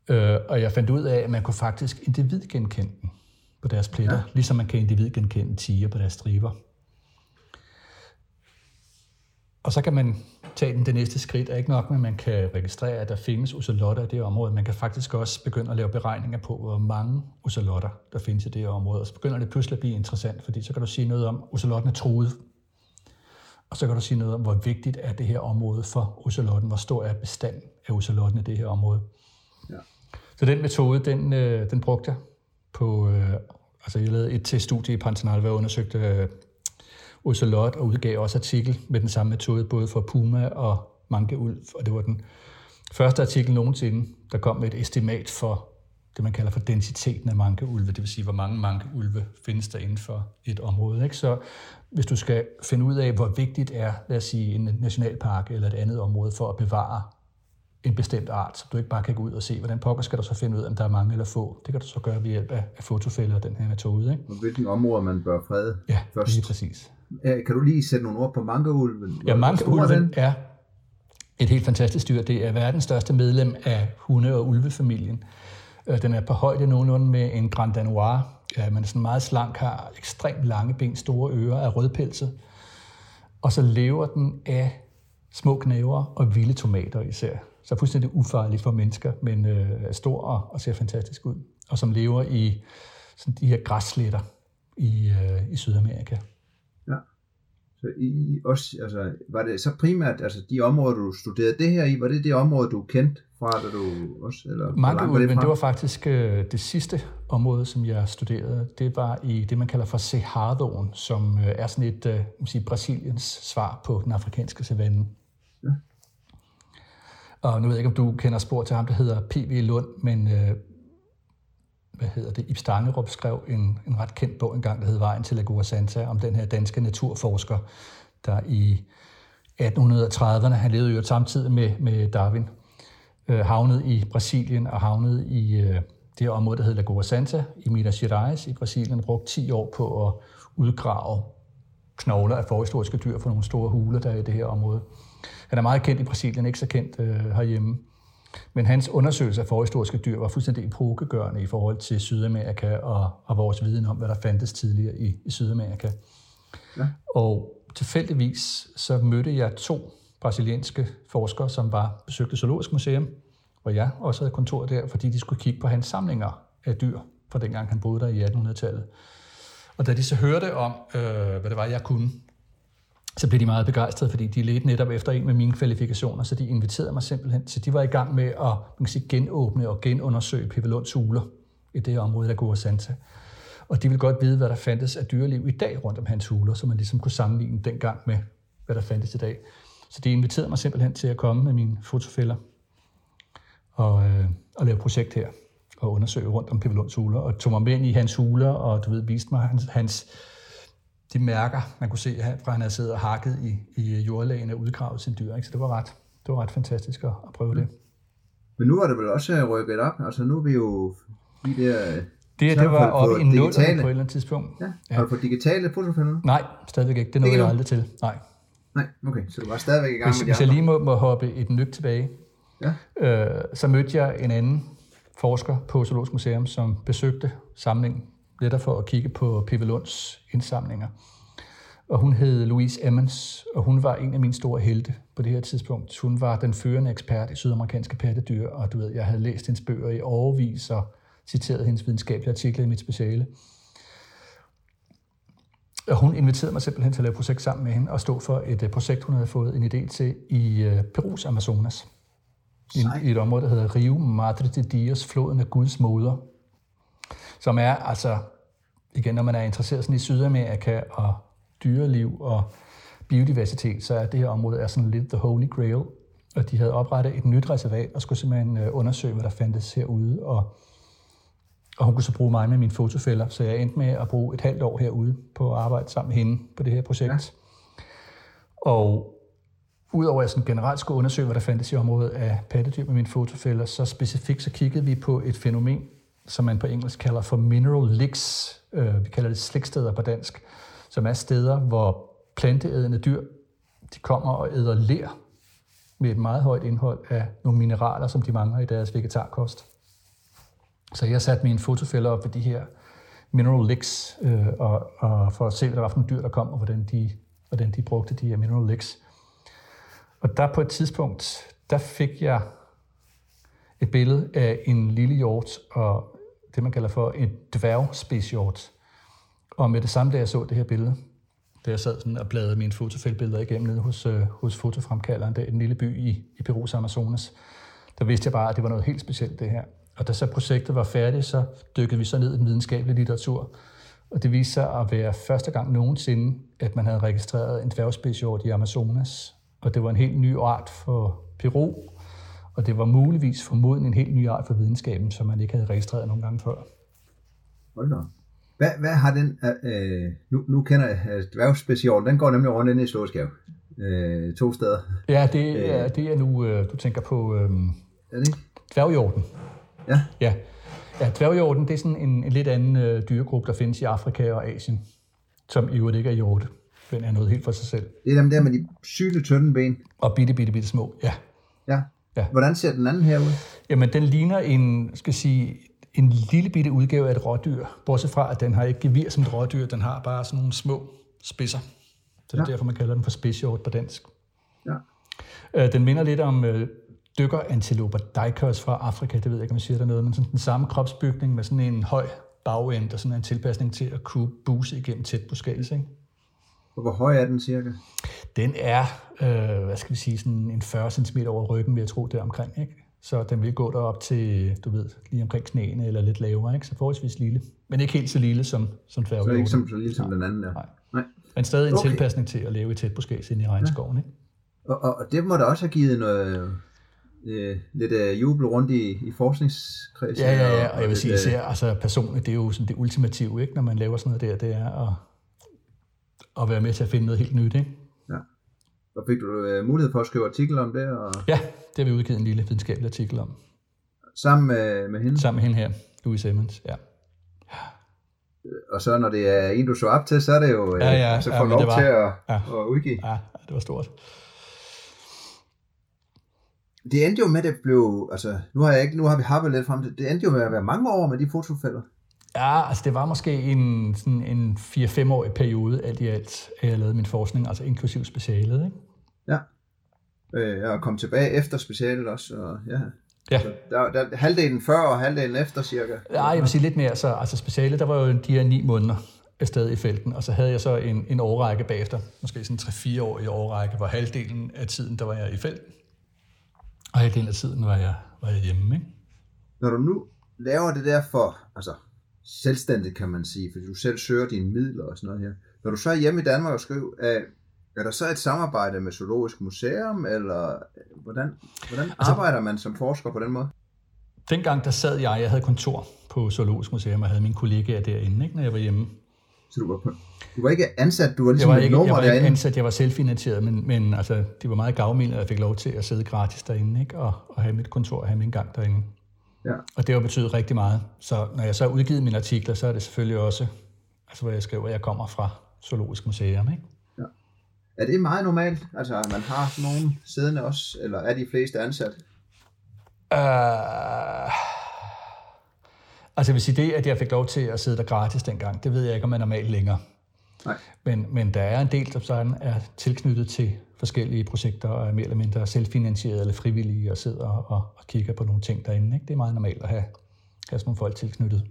Øh, og jeg fandt ud af, at man kunne faktisk individgenkende dem på deres pletter. Ja. ligesom man kan individgenkende tiger på deres striber. Og så kan man tage den det næste skridt. Er ikke nok med, at man kan registrere, at der findes ocelotter i det område. Man kan faktisk også begynde at lave beregninger på, hvor mange ocelotter der findes i det område. Og så begynder det pludselig at blive interessant, fordi så kan du sige noget om, at ocelotten er truet. Og så kan du sige noget om, hvor vigtigt er det her område for ocelotten. Hvor stor er bestanden af ocelotten i det her område. Ja. Så den metode, den, øh, den brugte jeg på... Øh, altså, jeg lavede et til studie i Pantanal, hvor jeg undersøgte øh, ocelot og udgav også artikel med den samme metode, både for puma og mankeulv. Og det var den første artikel nogensinde, der kom med et estimat for det, man kalder for densiteten af mankeulve, det vil sige, hvor mange mankeulve findes der inden for et område. Ikke? Så hvis du skal finde ud af, hvor vigtigt er, lad os sige, en nationalpark eller et andet område for at bevare en bestemt art, så du ikke bare kan gå ud og se, hvordan pokker skal du så finde ud af, om der er mange eller få. Det kan du så gøre ved hjælp af, af fotofælder og den her metode. Ikke? og hvilken område man bør frede Ja, først. lige præcis. Kan du lige sætte nogle ord på mankeulven? Ja, stor er et helt fantastisk dyr. Det er verdens største medlem af hunde- og ulvefamilien. Øh, Den er på højde nogenlunde med en Grand Danois. Ja, Man er sådan meget slank, har ekstremt lange ben, store ører, er rødpelset. Og så lever den af små knæver og vilde tomater især. Så fuldstændig ufarlig for mennesker, men øh, er stor og, og ser fantastisk ud. Og som lever i sådan de her græssletter i, øh, i Sydamerika. Så i, også, altså, var det så primært, altså de områder, du studerede det her i, var det det område, du kendte fra, da du også, eller langt Mankeulven, det, fra? det var faktisk øh, det sidste område, som jeg studerede. Det var i det, man kalder for Cerradoen, som øh, er sådan et, øh, man sige, Brasiliens svar på den afrikanske savanne. Ja. Og nu ved jeg ikke, om du kender spor til ham, der hedder P.V. Lund, men øh, hvad hedder det, Ib Stangerup skrev en, en ret kendt bog engang, der hed Vejen til Lagoa Santa, om den her danske naturforsker, der i 1830'erne, han levede jo samtidig med, med Darwin, øh, havnede i Brasilien og havnede i øh, det område, der hed Lagoa Santa i Minas Gerais i Brasilien, og brugte 10 år på at udgrave knogler af forhistoriske dyr fra nogle store huler, der er i det her område. Han er meget kendt i Brasilien, ikke så kendt øh, herhjemme. Men hans undersøgelse af forhistoriske dyr var fuldstændig epokegørende i forhold til Sydamerika og, og vores viden om, hvad der fandtes tidligere i, i Sydamerika. Ja. Og tilfældigvis så mødte jeg to brasilianske forskere, som var besøgte Zoologisk Museum, hvor jeg også havde kontor der, fordi de skulle kigge på hans samlinger af dyr fra dengang han boede der i 1800-tallet. Og da de så hørte om, øh, hvad det var, jeg kunne, så blev de meget begejstrede, fordi de ledte netop efter en med mine kvalifikationer, så de inviterede mig simpelthen. Så de var i gang med at man kan sige, genåbne og genundersøge Pipelunds huler i det område, der går Santa. Og de ville godt vide, hvad der fandtes af dyreliv i dag rundt om hans huler, så man ligesom kunne sammenligne dengang med, hvad der fandtes i dag. Så de inviterede mig simpelthen til at komme med mine fotofælder og, øh, og lave projekt her og undersøge rundt om Pipelunds huler, og tog mig med ind i hans huler, og du ved, viste mig hans, hans de mærker, man kunne se, fra han havde siddet og hakket i, i jordlagene og udgravet sin dyr. Ikke? Så det var ret, det var ret fantastisk at, at prøve det. Men nu var det vel også rykket op? Altså nu er vi jo de der... Det, det var oppe i 0 på et eller andet tidspunkt. Ja. ja. Har du fået digitale fotofilmer? Nej, stadigvæk ikke. Det nåede jeg aldrig til. Nej. Nej, okay. Så du var stadigvæk i gang hvis, med de Hvis jeg lige må, må hoppe et nyt tilbage, ja. øh, så mødte jeg en anden forsker på Zoologisk Museum, som besøgte samlingen netop for at kigge på Pippi Lunds indsamlinger. Og hun hed Louise Emmons, og hun var en af mine store helte på det her tidspunkt. Hun var den førende ekspert i sydamerikanske pattedyr, og du ved, jeg havde læst hendes bøger i overvis og citeret hendes videnskabelige artikler i mit speciale. Og hun inviterede mig simpelthen til at lave et projekt sammen med hende og stå for et øh, projekt, hun havde fået en idé til i øh, Perus Amazonas. I, I et område, der hedder Rio Madre de Dios, floden af Guds moder. Som er altså, igen, når man er interesseret sådan i Sydamerika og dyreliv og biodiversitet, så er det her område er sådan lidt the holy grail. Og de havde oprettet et nyt reservat og skulle simpelthen øh, undersøge, hvad der fandtes herude. Og, og hun kunne så bruge mig med mine fotofælder, så jeg endte med at bruge et halvt år herude på at arbejde sammen med hende på det her projekt. Ja. Og udover at jeg sådan generelt skulle undersøge, hvad der fandtes i området af pattedyr med mine fotofælder, så specifikt så kiggede vi på et fænomen, som man på engelsk kalder for mineral licks. Øh, vi kalder det sliksteder på dansk som er steder, hvor planteædende dyr de kommer og æder ler med et meget højt indhold af nogle mineraler, som de mangler i deres vegetarkost. Så jeg satte mine fotofælder op ved de her mineral licks, øh, og, og for at se, hvad der var for nogle dyr, der kom, og hvordan de, hvordan de brugte de her mineral licks. Og der på et tidspunkt, der fik jeg et billede af en lille hjort, og det man kalder for en dværgspidshjort. Og med det samme, da jeg så det her billede, da jeg sad sådan og bladrede mine fotofeltbilleder igennem nede hos, øh, hos fotofremkalderen, der i den lille by i, i Perus Amazonas, der vidste jeg bare, at det var noget helt specielt det her. Og da så projektet var færdigt, så dykkede vi så ned i den videnskabelige litteratur. Og det viste sig at være første gang nogensinde, at man havde registreret en dværgspidshjort i Amazonas. Og det var en helt ny art for Peru, og det var muligvis formodentlig en helt ny art for videnskaben, som man ikke havde registreret nogen gange før. Hold da. Hvad, hvad har den, øh, nu, nu kender jeg øh, dværgspecial, den går nemlig rundt inde i Slåskab. Øh, to steder. Ja, det er, det er nu, øh, du tænker på øh, er det dværgjorden. Ja. ja. Ja, dværgjorden, det er sådan en, en lidt anden øh, dyregruppe, der findes i Afrika og Asien, som i øvrigt ikke er hjorte. Den er noget helt for sig selv. Det er dem der med de syle tynde ben. Og bitte, bitte, bitte små, ja. Ja. Ja. Hvordan ser den anden her ud? Jamen, den ligner en, skal sige, en lille bitte udgave af et rådyr, bortset fra, at den har ikke gevir som et rådyr, den har bare sådan nogle små spidser. Så det er ja. derfor, man kalder den for spidshjort på dansk. Ja. Øh, den minder lidt om øh, dykkerantiloper dikers fra Afrika, det ved jeg ikke, om jeg siger der noget, men sådan den samme kropsbygning med sådan en høj bagend og sådan en tilpasning til at kunne buse igennem tæt buskage. Ikke? Og hvor høj er den cirka? Den er, øh, hvad skal vi sige, sådan en 40 cm over ryggen, vil jeg tro, der omkring. Ikke? Så den vil gå derop til, du ved, lige omkring knæene eller lidt lavere, ikke? så forholdsvis lille. Men ikke helt så lille som, som dværghjorten. Så ikke som, så lille som den anden der? Nej. Nej. Men stadig en okay. tilpasning til at leve i tæt buskæs inde i regnskoven. Ikke? Og, og, og det må da også have givet noget, øh, lidt øh, jubel rundt i, i forskningskredsen. Ja, ja, ja, og jeg vil sige især, altså personligt, det er jo sådan det ultimative, ikke, når man laver sådan noget der, det er at, at være med til at finde noget helt nyt, ikke? Ja. Og fik du øh, mulighed for at skrive artikel om det? Og... Ja, det har vi udgivet en lille videnskabelig artikel om. Sammen med, med hende? Sammen med hende her, Louise Emmons, ja. Og så når det er en, du så op til, så er det jo, ja, ja, så får ja, lov var, til at, ja, at udgive. Ja, det var stort. Det endte jo med, at det blev, altså nu har, jeg ikke, nu har vi happet lidt frem til, det endte jo med at være mange år med de fotofælder. Ja, altså det var måske en, sådan en 4-5-årig periode alt i alt, at jeg lavede min forskning, altså inklusiv specialet. Ikke? Ja, øh, jeg kom tilbage efter specialet også, og ja. Ja. Så der, der, halvdelen før og halvdelen efter cirka. Ja, jeg vil sige lidt mere. Så, altså specialet, der var jo de her ni måneder afsted i felten, og så havde jeg så en, en årrække bagefter, måske sådan 3-4 år i årrække, hvor halvdelen af tiden, der var jeg i felten, og halvdelen af tiden var jeg, var jeg hjemme. Ikke? Når du nu laver det der for, altså selvstændigt kan man sige, fordi du selv søger dine midler og sådan noget her. Når du så er hjemme i Danmark og skriver, er, er der så et samarbejde med Zoologisk Museum, eller hvordan, hvordan altså, arbejder man som forsker på den måde? Dengang der sad jeg, jeg havde kontor på Zoologisk Museum, og havde mine kollegaer derinde, ikke, når jeg var hjemme. Så du var, du var ikke ansat, du var ligesom jeg var ikke, nummer jeg var derinde? ikke ansat, jeg var selvfinansieret, men, men altså, de var meget gavmilde, at jeg fik lov til at sidde gratis derinde, ikke? Og, og have mit kontor og have min gang derinde. Ja. Og det har betydet rigtig meget. Så når jeg så har udgivet mine artikler, så er det selvfølgelig også, altså hvor jeg skriver, at jeg kommer fra Zoologisk Museum, ikke? Ja. Er det meget normalt, altså man har nogen siddende også, eller er de fleste ansat? Uh, altså jeg vil sige det, at jeg fik lov til at sidde der gratis dengang, det ved jeg ikke, om man er normalt længere. Nej. Men, men der er en del, der sådan er tilknyttet til forskellige projekter, og er mere eller mindre selvfinansieret eller frivillige, og sidder og, og kigger på nogle ting derinde. Ikke? Det er meget normalt at have, have sådan nogle folk tilknyttet.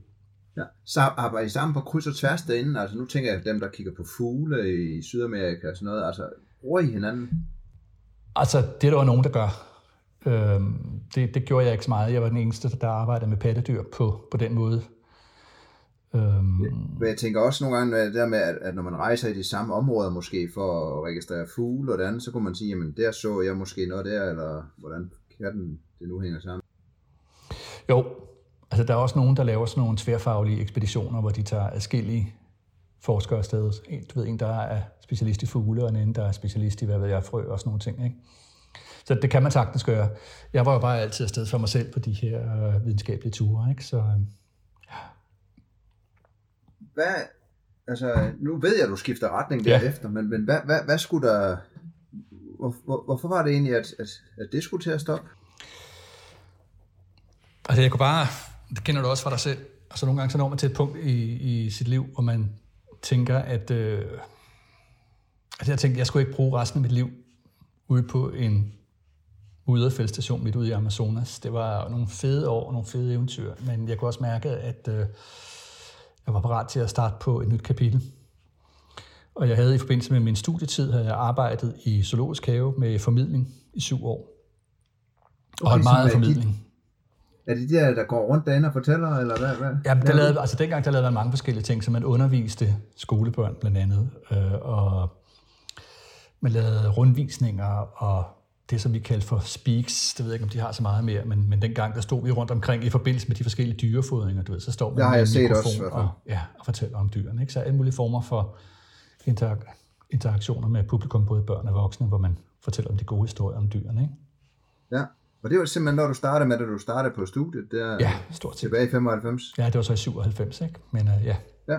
Ja. Så arbejder I sammen på kryds og tværs derinde? Altså nu tænker jeg dem, der kigger på fugle i Sydamerika og sådan noget. Altså bruger I hinanden? Altså det er der jo nogen, der gør. Øhm, det, det gjorde jeg ikke så meget. Jeg var den eneste, der arbejdede med pattedyr på, på den måde. Øhm... Men jeg tænker også nogle gange, der med, at, at når man rejser i de samme områder måske for at registrere fugle og det andet, så kunne man sige, jamen der så jeg måske noget der, eller hvordan katten det nu hænger sammen. Jo, altså der er også nogen, der laver sådan nogle tværfaglige ekspeditioner, hvor de tager adskillige forskere afsted. En, du ved, en, der er specialist i fugle, og en anden, der er specialist i, hvad ved jeg, frø og sådan nogle ting. Ikke? Så det kan man sagtens gøre. Jeg var jo bare altid afsted for mig selv på de her øh, videnskabelige ture. Ikke? Så, øh, hvad, altså, nu ved jeg, at du skifter retning derefter, ja. men, men hvad, hvad, hvad skulle der, hvor, hvor, hvorfor var det egentlig, at, at, at det skulle til at stoppe? Altså, jeg kunne bare, det kender du også fra dig selv, altså nogle gange så når man til et punkt i, i sit liv, hvor man tænker, at øh, altså jeg tænkte, jeg skulle ikke bruge resten af mit liv ude på en uderfældstation midt ude i Amazonas. Det var nogle fede år, nogle fede eventyr, men jeg kunne også mærke, at øh, jeg var parat til at starte på et nyt kapitel. Og jeg havde i forbindelse med min studietid, havde jeg arbejdet i Zoologisk Have med formidling i syv år. Og holdt meget af formidling. Er det de der, der går rundt derinde og fortæller, eller hvad? hvad? Ja, der lavede, altså dengang der lavede man mange forskellige ting, så man underviste skolebørn blandt andet, øh, og man lavede rundvisninger, og det, som vi kaldte for speaks, det ved jeg ikke, om de har så meget mere, men, men dengang der stod vi rundt omkring i forbindelse med de forskellige dyrefodringer, du ved, så står man med en mikrofon også, og, ja, og fortæller om dyrene. Ikke? Så alle mulige former for interak- interaktioner med publikum, både børn og voksne, hvor man fortæller om de gode historier om dyrene. Ikke? Ja, og det var simpelthen, når du startede med, da du startede på studiet, der ja, stort set. tilbage i 95? Ja, det var så i 97, ikke? Men uh, ja. Ja.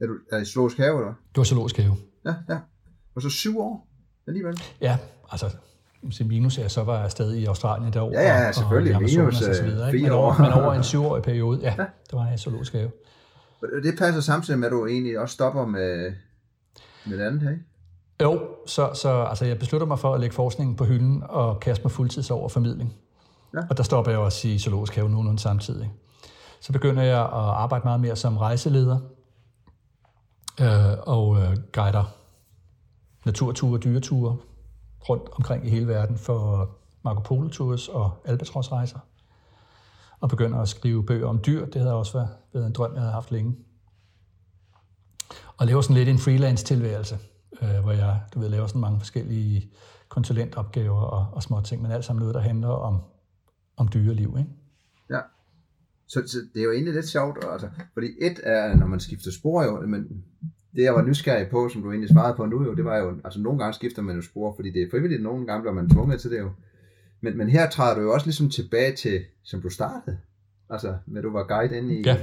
Er du er i Zoologisk Have, eller? Det var Zoologisk Have. Ja, ja. Og så syv år alligevel? Ja, altså minus er, så var jeg stadig i Australien derovre. Ja, ja, selvfølgelig. Og, minus og så videre, ikke? Men, over, men over en syvårig periode, ja, ja. der var jeg i zoologisk have. Det passer samtidig med, at du egentlig også stopper med, med det andet, ikke? Jo, så, så altså, jeg beslutter mig for at lægge forskningen på hylden og kaste mig fuldtids over formidling. Ja. Og der stopper jeg også i zoologisk have nogenlunde samtidig. Så begynder jeg at arbejde meget mere som rejseleder øh, og øh, guider naturture, dyreture rundt omkring i hele verden for Marco Polo Tours og Albatros rejser. Og begynder at skrive bøger om dyr. Det havde også været, været en drøm, jeg havde haft længe. Og laver sådan lidt en freelance tilværelse, øh, hvor jeg jeg du ved, laver sådan mange forskellige konsulentopgaver og, og små ting, men alt sammen noget, der handler om, om dyreliv. Ikke? Ja. Så, så det er jo egentlig lidt sjovt, altså, fordi et er, når man skifter spor jo, men det jeg var nysgerrig på, som du egentlig svarede på nu jo, det var jo, altså nogle gange skifter man jo spor, fordi det er frivilligt, nogle gange bliver man tvunget til det jo. Men, men her træder du jo også ligesom tilbage til, som du startede. Altså, med du var guide inde i, ja.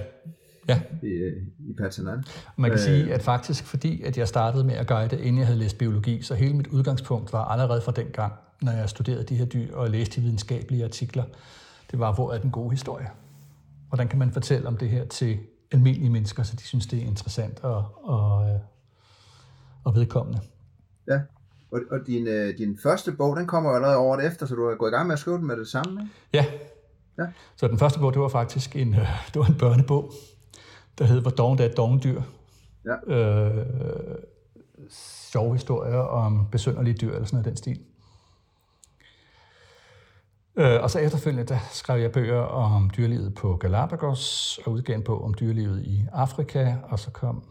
Ja. i, i Patanan. Man kan øh, sige, at faktisk fordi, at jeg startede med at guide, inden jeg havde læst biologi, så hele mit udgangspunkt var allerede fra den gang, når jeg studerede de her dyr og læste de videnskabelige artikler, det var, hvor er den gode historie? Hvordan kan man fortælle om det her til almindelige mennesker, så de synes, det er interessant og, og, øh, og vedkommende? Ja, og, og din, øh, din første bog, den kommer jo allerede året efter, så du er gået i gang med at skrive den med det samme, ikke? Ja. ja. Så den første bog, det var faktisk en, øh, det var en børnebog, der hed Hvor doven er et dovendyr. Ja. Øh, sjove historier om besønderlige dyr, eller sådan noget den stil. Øh, og så efterfølgende, der skrev jeg bøger om dyrelivet på Galapagos, og udgav en bog om dyrelivet i Afrika, og så kom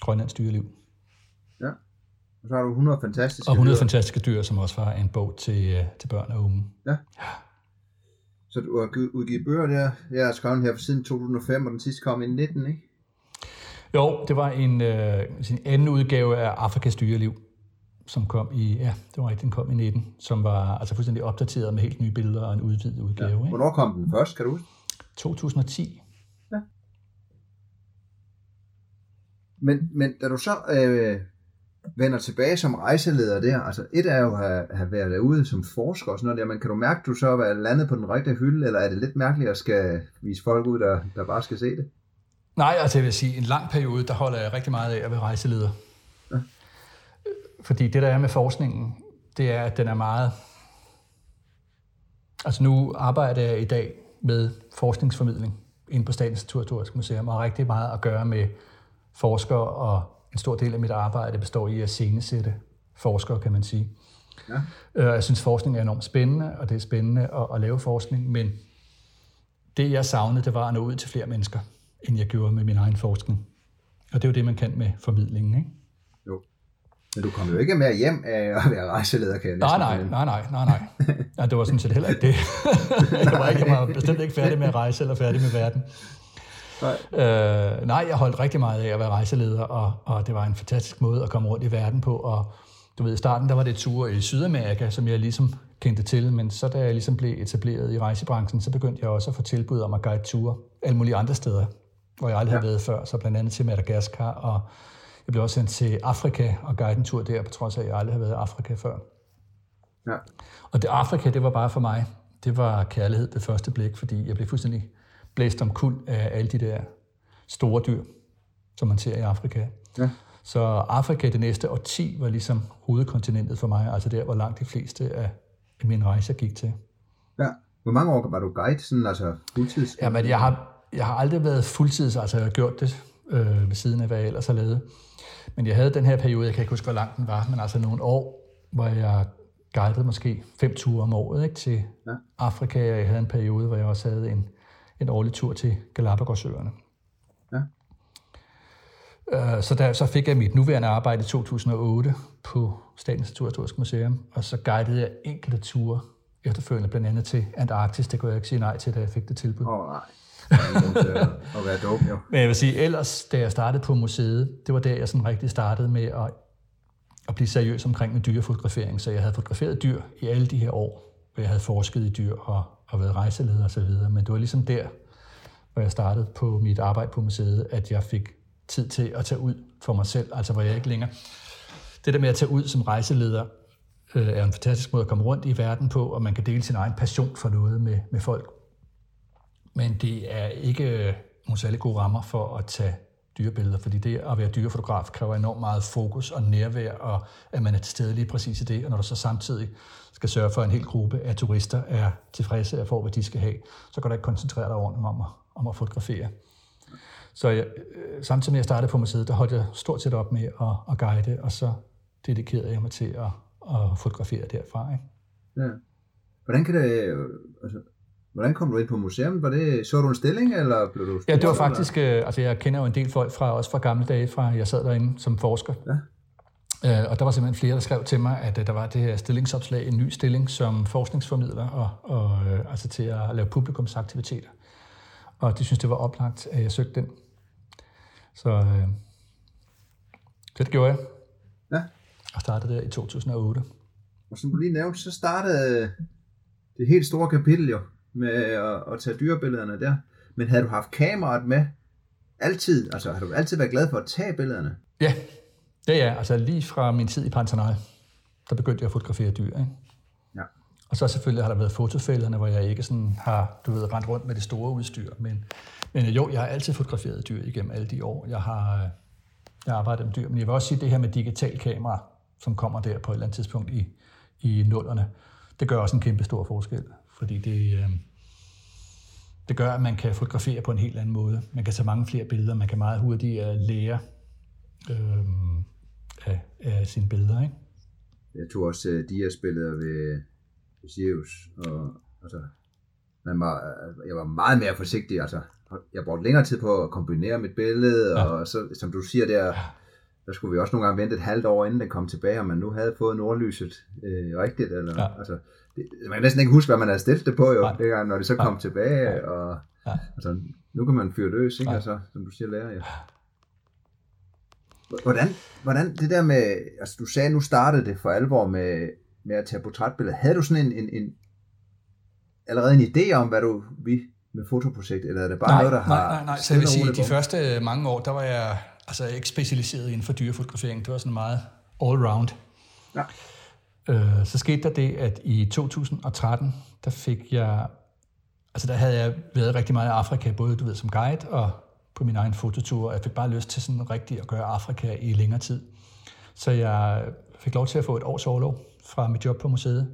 Grønlands dyreliv. Ja, og så har du 100 fantastiske Og 100 dyr. fantastiske dyr, som også var en bog til, øh, til børn og unge. Ja. Så du har udgivet bøger der, jeg har skrevet her siden 2005, og den sidste kom i 19, ikke? Jo, det var en, øh, en anden udgave af Afrikas dyreliv, som kom i, ja, det var rigtigt, den kom i 19, som var altså fuldstændig opdateret med helt nye billeder og en udvidet udgave. Ja. Hvornår kom den først, kan du huske? 2010. Ja. Men, men da du så øh, vender tilbage som rejseleder der, altså et er jo at have, have været derude som forsker og sådan noget der, men kan du mærke, at du så er landet på den rigtige hylde, eller er det lidt mærkeligt at skal vise folk ud, der, der bare skal se det? Nej, altså jeg vil sige, en lang periode, der holder jeg rigtig meget af at være rejseleder. Fordi det, der er med forskningen, det er, at den er meget... Altså nu arbejder jeg i dag med forskningsformidling inde på Statens Naturhistoriske Museum, og har rigtig meget at gøre med forskere og en stor del af mit arbejde består i at scenesætte forskere, kan man sige. Ja. Øh, jeg synes, forskning er enormt spændende, og det er spændende at, at lave forskning, men det, jeg savnede, det var at nå ud til flere mennesker, end jeg gjorde med min egen forskning. Og det er jo det, man kan med formidlingen, ikke? Men du kom jo ikke mere hjem af at være rejseleder, kan jeg nej, nej, nej, nej, nej, nej. Ja, det var sådan set heller ikke det. jeg, var ikke, jeg var bestemt ikke færdig med at rejse eller færdig med verden. Nej. Øh, nej, jeg holdt rigtig meget af at være rejseleder, og, og det var en fantastisk måde at komme rundt i verden på. Og du ved, i starten der var det ture i Sydamerika, som jeg ligesom kendte til, men så da jeg ligesom blev etableret i rejsebranchen, så begyndte jeg også at få tilbud om at guide ture alle mulige andre steder, hvor jeg aldrig ja. havde været før, så blandt andet til Madagaskar, og jeg blev også sendt til Afrika og guide en tur der, på trods af, at jeg aldrig havde været i Afrika før. Ja. Og det Afrika, det var bare for mig, det var kærlighed ved første blik, fordi jeg blev fuldstændig blæst om kul af alle de der store dyr, som man ser i Afrika. Ja. Så Afrika det næste årti var ligesom hovedkontinentet for mig, altså der, hvor langt de fleste af mine rejser gik til. Ja. Hvor mange år var du guide, sådan altså fuldtids? Jamen, jeg har, jeg har aldrig været fuldtids, altså jeg har gjort det øh, ved siden af, hvad jeg ellers har lavet. Men jeg havde den her periode, jeg kan ikke huske, hvor lang den var, men altså nogle år, hvor jeg guidede måske fem ture om året ikke, til ja. Afrika. Jeg havde en periode, hvor jeg også havde en en årlig tur til Galapagosøerne. Ja. Øh, så der, så fik jeg mit nuværende arbejde i 2008 på Statens Naturhistoriske Museum, og så guidede jeg enkelte ture efterfølgende, blandt andet til Antarktis. Det kunne jeg ikke sige nej til, da jeg fik det tilbud. Oh, nej at være dog, jo. Men jeg vil sige, ellers, da jeg startede på museet, det var der, jeg sådan rigtig startede med at, at blive seriøs omkring med dyrefotografering. Så jeg havde fotograferet dyr i alle de her år, hvor jeg havde forsket i dyr og og været rejseleder og så videre. Men det var ligesom der, hvor jeg startede på mit arbejde på museet, at jeg fik tid til at tage ud for mig selv, altså hvor jeg ikke længere... Det der med at tage ud som rejseleder, øh, er en fantastisk måde at komme rundt i verden på, og man kan dele sin egen passion for noget med, med folk. Men det er ikke øh, nogle særlig gode rammer for at tage dyrebilleder, fordi det at være dyrefotograf kræver enormt meget fokus og nærvær, og at man er til stede lige præcis i det, og når du så samtidig skal sørge for, at en hel gruppe af turister er tilfredse og får, hvad de skal have, så kan du ikke koncentrere dig ordentligt om at, om at fotografere. Så jeg, øh, samtidig med at jeg startede på museet, der holdt jeg stort set op med at, at guide, og så dedikerede jeg mig til at, at fotografere derfra. Ikke? Ja. Hvordan kan det, øh, altså, Hvordan kom du ind på museum? Var det, så du en stilling, eller blev du Ja, det var faktisk, øh, altså jeg kender jo en del folk fra, også fra gamle dage, fra jeg sad derinde som forsker. Ja. Øh, og der var simpelthen flere, der skrev til mig, at øh, der var det her stillingsopslag, en ny stilling som forskningsformidler, og, og øh, altså til at lave publikumsaktiviteter. Og de synes, det var oplagt, at jeg søgte den. Så øh, det gjorde jeg. Ja. Og startede der i 2008. Og som du lige nævnte, så startede det helt store kapitel jo, med at, at tage dyrebillederne der. Men havde du haft kameraet med altid? Altså har du altid været glad for at tage billederne? Ja, det er altså lige fra min tid i Pantanal, der begyndte jeg at fotografere dyr. Ikke? Ja. Og så selvfølgelig har der været fotofælderne, hvor jeg ikke sådan har, du ved, rendt rundt med det store udstyr. Men, men jo, jeg har altid fotograferet dyr igennem alle de år. Jeg har, jeg har arbejdet med dyr. Men jeg vil også sige, det her med digital kamera, som kommer der på et eller andet tidspunkt i, i nullerne, det gør også en kæmpe stor forskel. Fordi det, øh, det gør, at man kan fotografere på en helt anden måde. Man kan tage mange flere billeder, man kan meget hurtigt lære øh, af, af sine billeder. Ikke? Jeg tog også uh, Dias-billeder ved, ved Sirius, og altså, man var, jeg var meget mere forsigtig. Altså, jeg brugte længere tid på at kombinere mit billede, ja. og så, som du siger der, der skulle vi også nogle gange vente et halvt år, inden det kom tilbage, om man nu havde fået nordlyset øh, rigtigt. Eller, ja. altså, man kan næsten ikke huske, hvad man havde stillet det på, jo, det gang, når det så kom ja. tilbage. Ja. Og, ja. Altså, nu kan man fyre løs, ikke? Altså, som du siger, lærer. Ja. Hvordan, hvordan det der med, altså du sagde, nu startede det for alvor med, med at tage portrætbilleder. Havde du sådan en, en, en allerede en idé om, hvad du vi med fotoprojekt, eller er det bare nej, noget, der har... Nej, nej, nej. Så jeg vil sige, de første mange år, der var jeg altså ikke specialiseret inden for dyrefotografering. Det var sådan meget all-round. Ja. Øh, så skete der det, at i 2013, der fik jeg... Altså der havde jeg været rigtig meget i Afrika, både du ved, som guide og på min egen fototur, og jeg fik bare lyst til sådan rigtig at gøre Afrika i længere tid. Så jeg fik lov til at få et års overlov fra mit job på museet,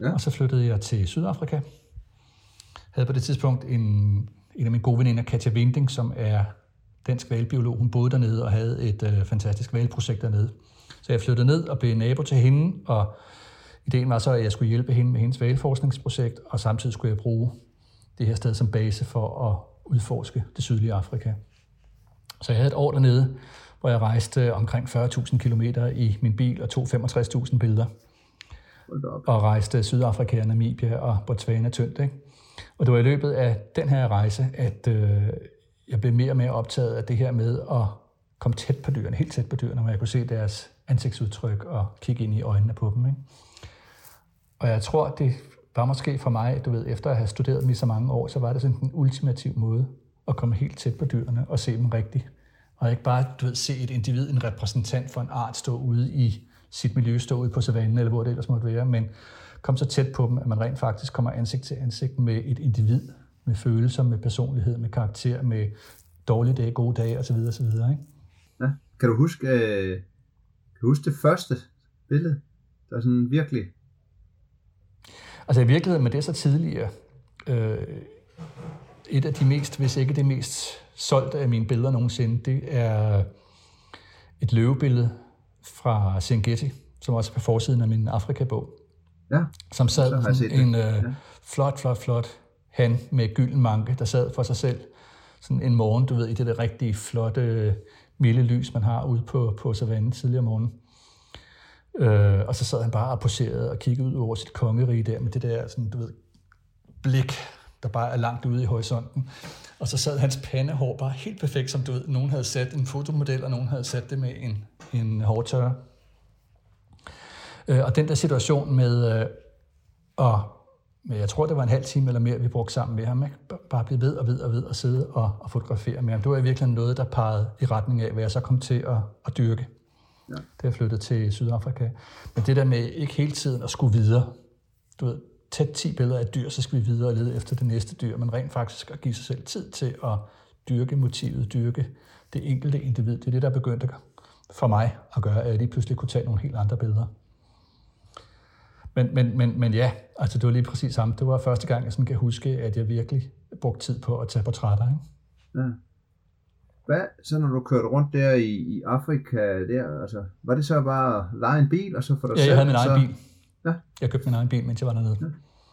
ja. og så flyttede jeg til Sydafrika. Jeg havde på det tidspunkt en, en af mine gode veninder, Katja Winding, som er dansk valbiolog. Hun boede dernede og havde et øh, fantastisk valprojekt dernede. Så jeg flyttede ned og blev nabo til hende, og ideen var så, at jeg skulle hjælpe hende med hendes valforskningsprojekt, og samtidig skulle jeg bruge det her sted som base for at udforske det sydlige Afrika. Så jeg havde et år dernede, hvor jeg rejste omkring 40.000 km i min bil og tog 65.000 billeder. Og rejste Sydafrika, Namibia og Botswana tyndt. Ikke? Og det var i løbet af den her rejse, at øh, jeg blev mere og mere optaget af det her med at komme tæt på dyrene, helt tæt på dyrene, hvor jeg kunne se deres ansigtsudtryk og kigge ind i øjnene på dem. Ikke? Og jeg tror, det var måske for mig, du ved, efter at have studeret dem i så mange år, så var det sådan den ultimative måde at komme helt tæt på dyrene og se dem rigtigt. Og ikke bare, du ved, se et individ, en repræsentant for en art stå ude i sit miljø, stå ude på savannen, eller hvor det ellers måtte være, men komme så tæt på dem, at man rent faktisk kommer ansigt til ansigt med et individ, med følelser, med personlighed, med karakter, med dårlige dage, gode dage osv. osv. Ikke? Ja. Kan du huske, øh, du huske det første billede, der sådan virkelig Altså i virkeligheden, men det er så tidligere, øh, et af de mest, hvis ikke det mest solgte af mine billeder nogensinde, det er et løvebillede fra Serengeti, som også er på forsiden af min Afrika-bog. Ja, som sad sådan en øh, ja. flot, flot, flot han med gylden manke, der sad for sig selv sådan en morgen, du ved, i det der rigtig flotte, milde lys, man har ude på, på savannen tidligere morgen. Øh, og så sad han bare og poserede og kiggede ud over sit kongerige der med det der sådan, du ved, blik, der bare er langt ude i horisonten. Og så sad hans pandehår bare helt perfekt, som du ved, nogen havde sat en fotomodel, og nogen havde sat det med en, en hårtørre. Øh, og den der situation med, øh, at med, jeg tror, det var en halv time eller mere, vi brugte sammen med ham, ikke? bare blive ved og ved og ved og sidde og, og fotografere med ham. Det var i virkeligheden noget, der pegede i retning af, hvad jeg så kom til at, at dyrke ja. da jeg flyttede til Sydafrika. Men det der med ikke hele tiden at skulle videre, du ved, tæt 10 billeder af dyr, så skal vi videre og lede efter det næste dyr, men rent faktisk at give sig selv tid til at dyrke motivet, dyrke det enkelte individ. Det er det, der begyndte for mig at gøre, at jeg lige pludselig kunne tage nogle helt andre billeder. Men, men, men, men ja, altså det var lige præcis samme. Det var første gang, jeg sådan kan huske, at jeg virkelig brugte tid på at tage portrætter. Ikke? Ja. Hvad, så når du kørte rundt der i, i Afrika, der, altså, var det så bare at lege en bil, og så for dig ja, selv? jeg havde min egen så... bil. Ja. Jeg købte min egen bil, mens jeg var dernede. Ja.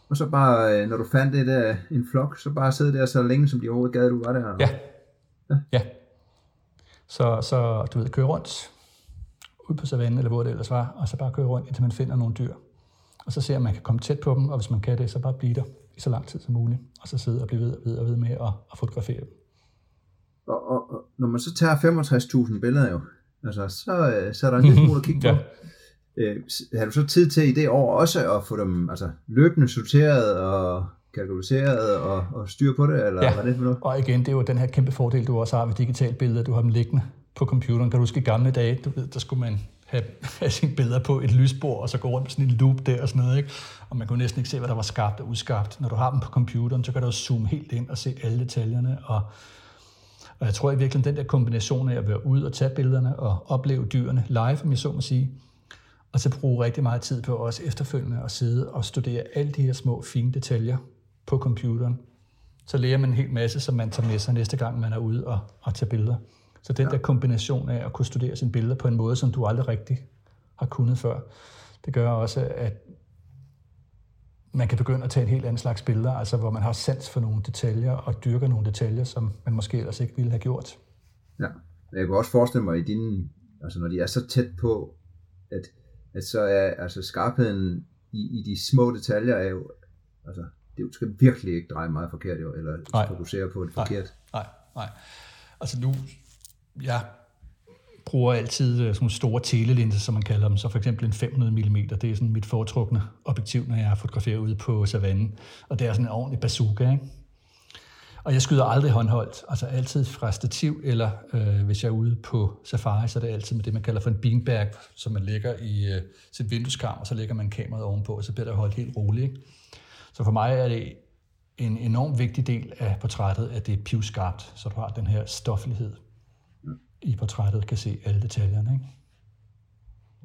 Og så bare, øh, når du fandt det der, en flok, så bare sidde der så længe, som de overhovedet gad, du var der? Ja. Ja. ja. Så, så du ved, køre rundt ud på savannen, eller hvor det ellers var, og så bare køre rundt, indtil man finder nogle dyr. Og så ser om man kan komme tæt på dem, og hvis man kan det, så bare blive der i så lang tid som muligt, og så sidde og blive ved og ved og ved med at, at fotografere dem. Og, og, og når man så tager 65.000 billeder jo, altså, så, øh, så er der en lille smule at kigge på. ja. Øh, har du så tid til i det år også at få dem altså, løbende sorteret og kategoriseret og, og styr på det, eller ja. hvad er det for noget? og igen, det er jo den her kæmpe fordel, du også har ved digitale billeder. Du har dem liggende på computeren. Kan du huske i gamle dage, du ved, der skulle man have, have sine billeder på et lysbord, og så gå rundt med sådan en loop der og sådan noget. Ikke? Og man kunne næsten ikke se, hvad der var skabt og udskabt. Når du har dem på computeren, så kan du zoome helt ind og se alle detaljerne. Og, og jeg tror i virkeligheden, den der kombination af at være ude og tage billederne og opleve dyrene live, om jeg så må sige, og så bruge rigtig meget tid på også efterfølgende at sidde og studere alle de her små fine detaljer på computeren. Så lærer man en hel masse, som man tager med sig næste gang, man er ude og, og tager billeder. Så den ja. der kombination af at kunne studere sine billeder på en måde, som du aldrig rigtig har kunnet før, det gør også, at man kan begynde at tage en helt anden slags billeder, altså hvor man har sans for nogle detaljer og dyrker nogle detaljer, som man måske ellers ikke ville have gjort. Ja, jeg kan også forestille mig i dine, altså når de er så tæt på, at, at så er altså skarpheden i, i de små detaljer er jo, altså det skal virkelig ikke dreje meget forkert jo, eller nej. fokusere på det forkert. Nej, nej, nej. Altså nu, jeg bruger altid øh, sådan nogle store telelinser, som man kalder dem. Så for eksempel en 500 mm, det er sådan mit foretrukne objektiv, når jeg fotograferer ude på savannen. Og det er sådan en ordentlig bazooka, ikke? Og jeg skyder aldrig håndholdt, altså altid fra stativ, eller øh, hvis jeg er ude på safari, så er det altid med det, man kalder for en beanbag, som man lægger i øh, sit vindueskarm, og så lægger man kameraet ovenpå, og så bliver det holdt helt roligt. Ikke? Så for mig er det en enorm vigtig del af portrættet, at det er pivskarpt, så du har den her stoffelighed i portrættet, kan se alle detaljerne. Ikke?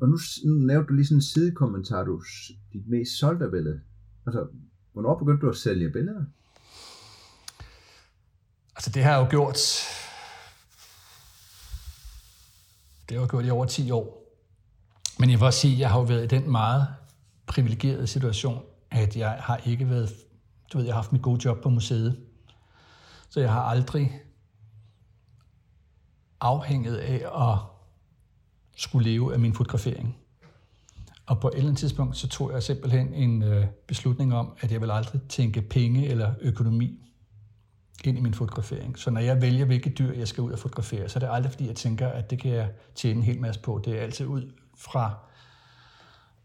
Og nu, nu nævnte du lige sådan en sidekommentar, du dit mest solgte billede. Altså, hvornår begyndte du at sælge billeder? Altså, det har jeg jo gjort... Det har jeg gjort i over 10 år. Men jeg vil også sige, at jeg har jo været i den meget privilegerede situation, at jeg har ikke været, du ved, jeg har haft mit gode job på museet. Så jeg har aldrig afhænget af at skulle leve af min fotografering. Og på et eller andet tidspunkt, så tog jeg simpelthen en øh, beslutning om, at jeg vil aldrig tænke penge eller økonomi ind i min fotografering. Så når jeg vælger, hvilke dyr jeg skal ud og fotografere, så er det aldrig, fordi jeg tænker, at det kan jeg tjene en hel masse på. Det er altid ud fra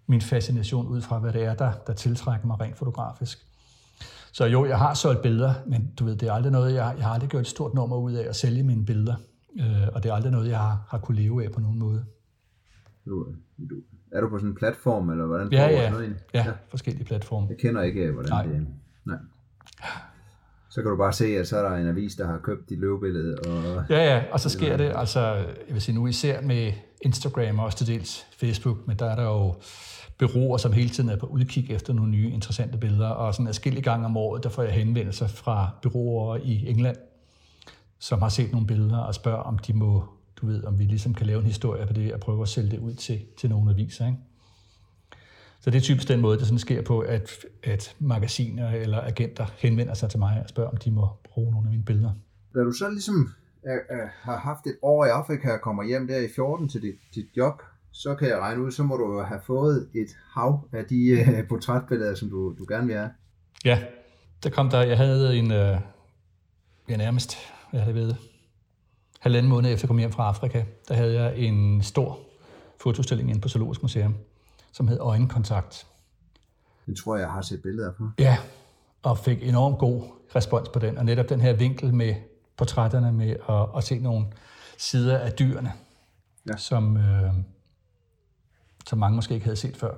min fascination ud fra, hvad det er, der, der tiltrækker mig rent fotografisk. Så jo, jeg har solgt billeder, men du ved, det er aldrig noget, jeg, jeg har aldrig gjort et stort nummer ud af at sælge mine billeder. Øh, og det er aldrig noget, jeg har, har kunne leve af på nogen måde. Du, du, er du på sådan en platform, eller hvordan ja, ja, noget ja, ja, forskellige platforme. Jeg kender ikke, hvordan nej. det er. Nej. Så kan du bare se, at så er der en avis, der har købt dit løvebillede. Og... Ja, ja, og så sker det, altså, jeg vil sige nu især med Instagram og også til dels Facebook, men der er der jo byråer, som hele tiden er på udkig efter nogle nye interessante billeder, og sådan adskillige gange om året, der får jeg henvendelser fra byråer i England, som har set nogle billeder og spørger, om de må, du ved, om vi ligesom kan lave en historie på det og prøve at sælge det ud til, til nogle aviser. Ikke? Så det er typisk den måde, det sådan sker på, at, at magasiner eller agenter henvender sig til mig og spørger, om de må bruge nogle af mine billeder. Da du så ligesom er, er, har haft et år i Afrika og kommer hjem der i 14 til dit, dit job, så kan jeg regne ud, så må du have fået et hav af de uh, portrætbilleder, som du, du gerne vil have. Ja, der kom der, jeg havde en, uh, ja, nærmest, jeg ved, halvanden måned efter jeg kom hjem fra Afrika, der havde jeg en stor fotostilling inde på Zoologisk Museum, som hed Øjenkontakt. Den tror jeg, jeg har set billeder på. Ja, og fik enormt god respons på den, og netop den her vinkel med portrætterne med at, at se nogle sider af dyrene, ja. som, øh, som mange måske ikke havde set før.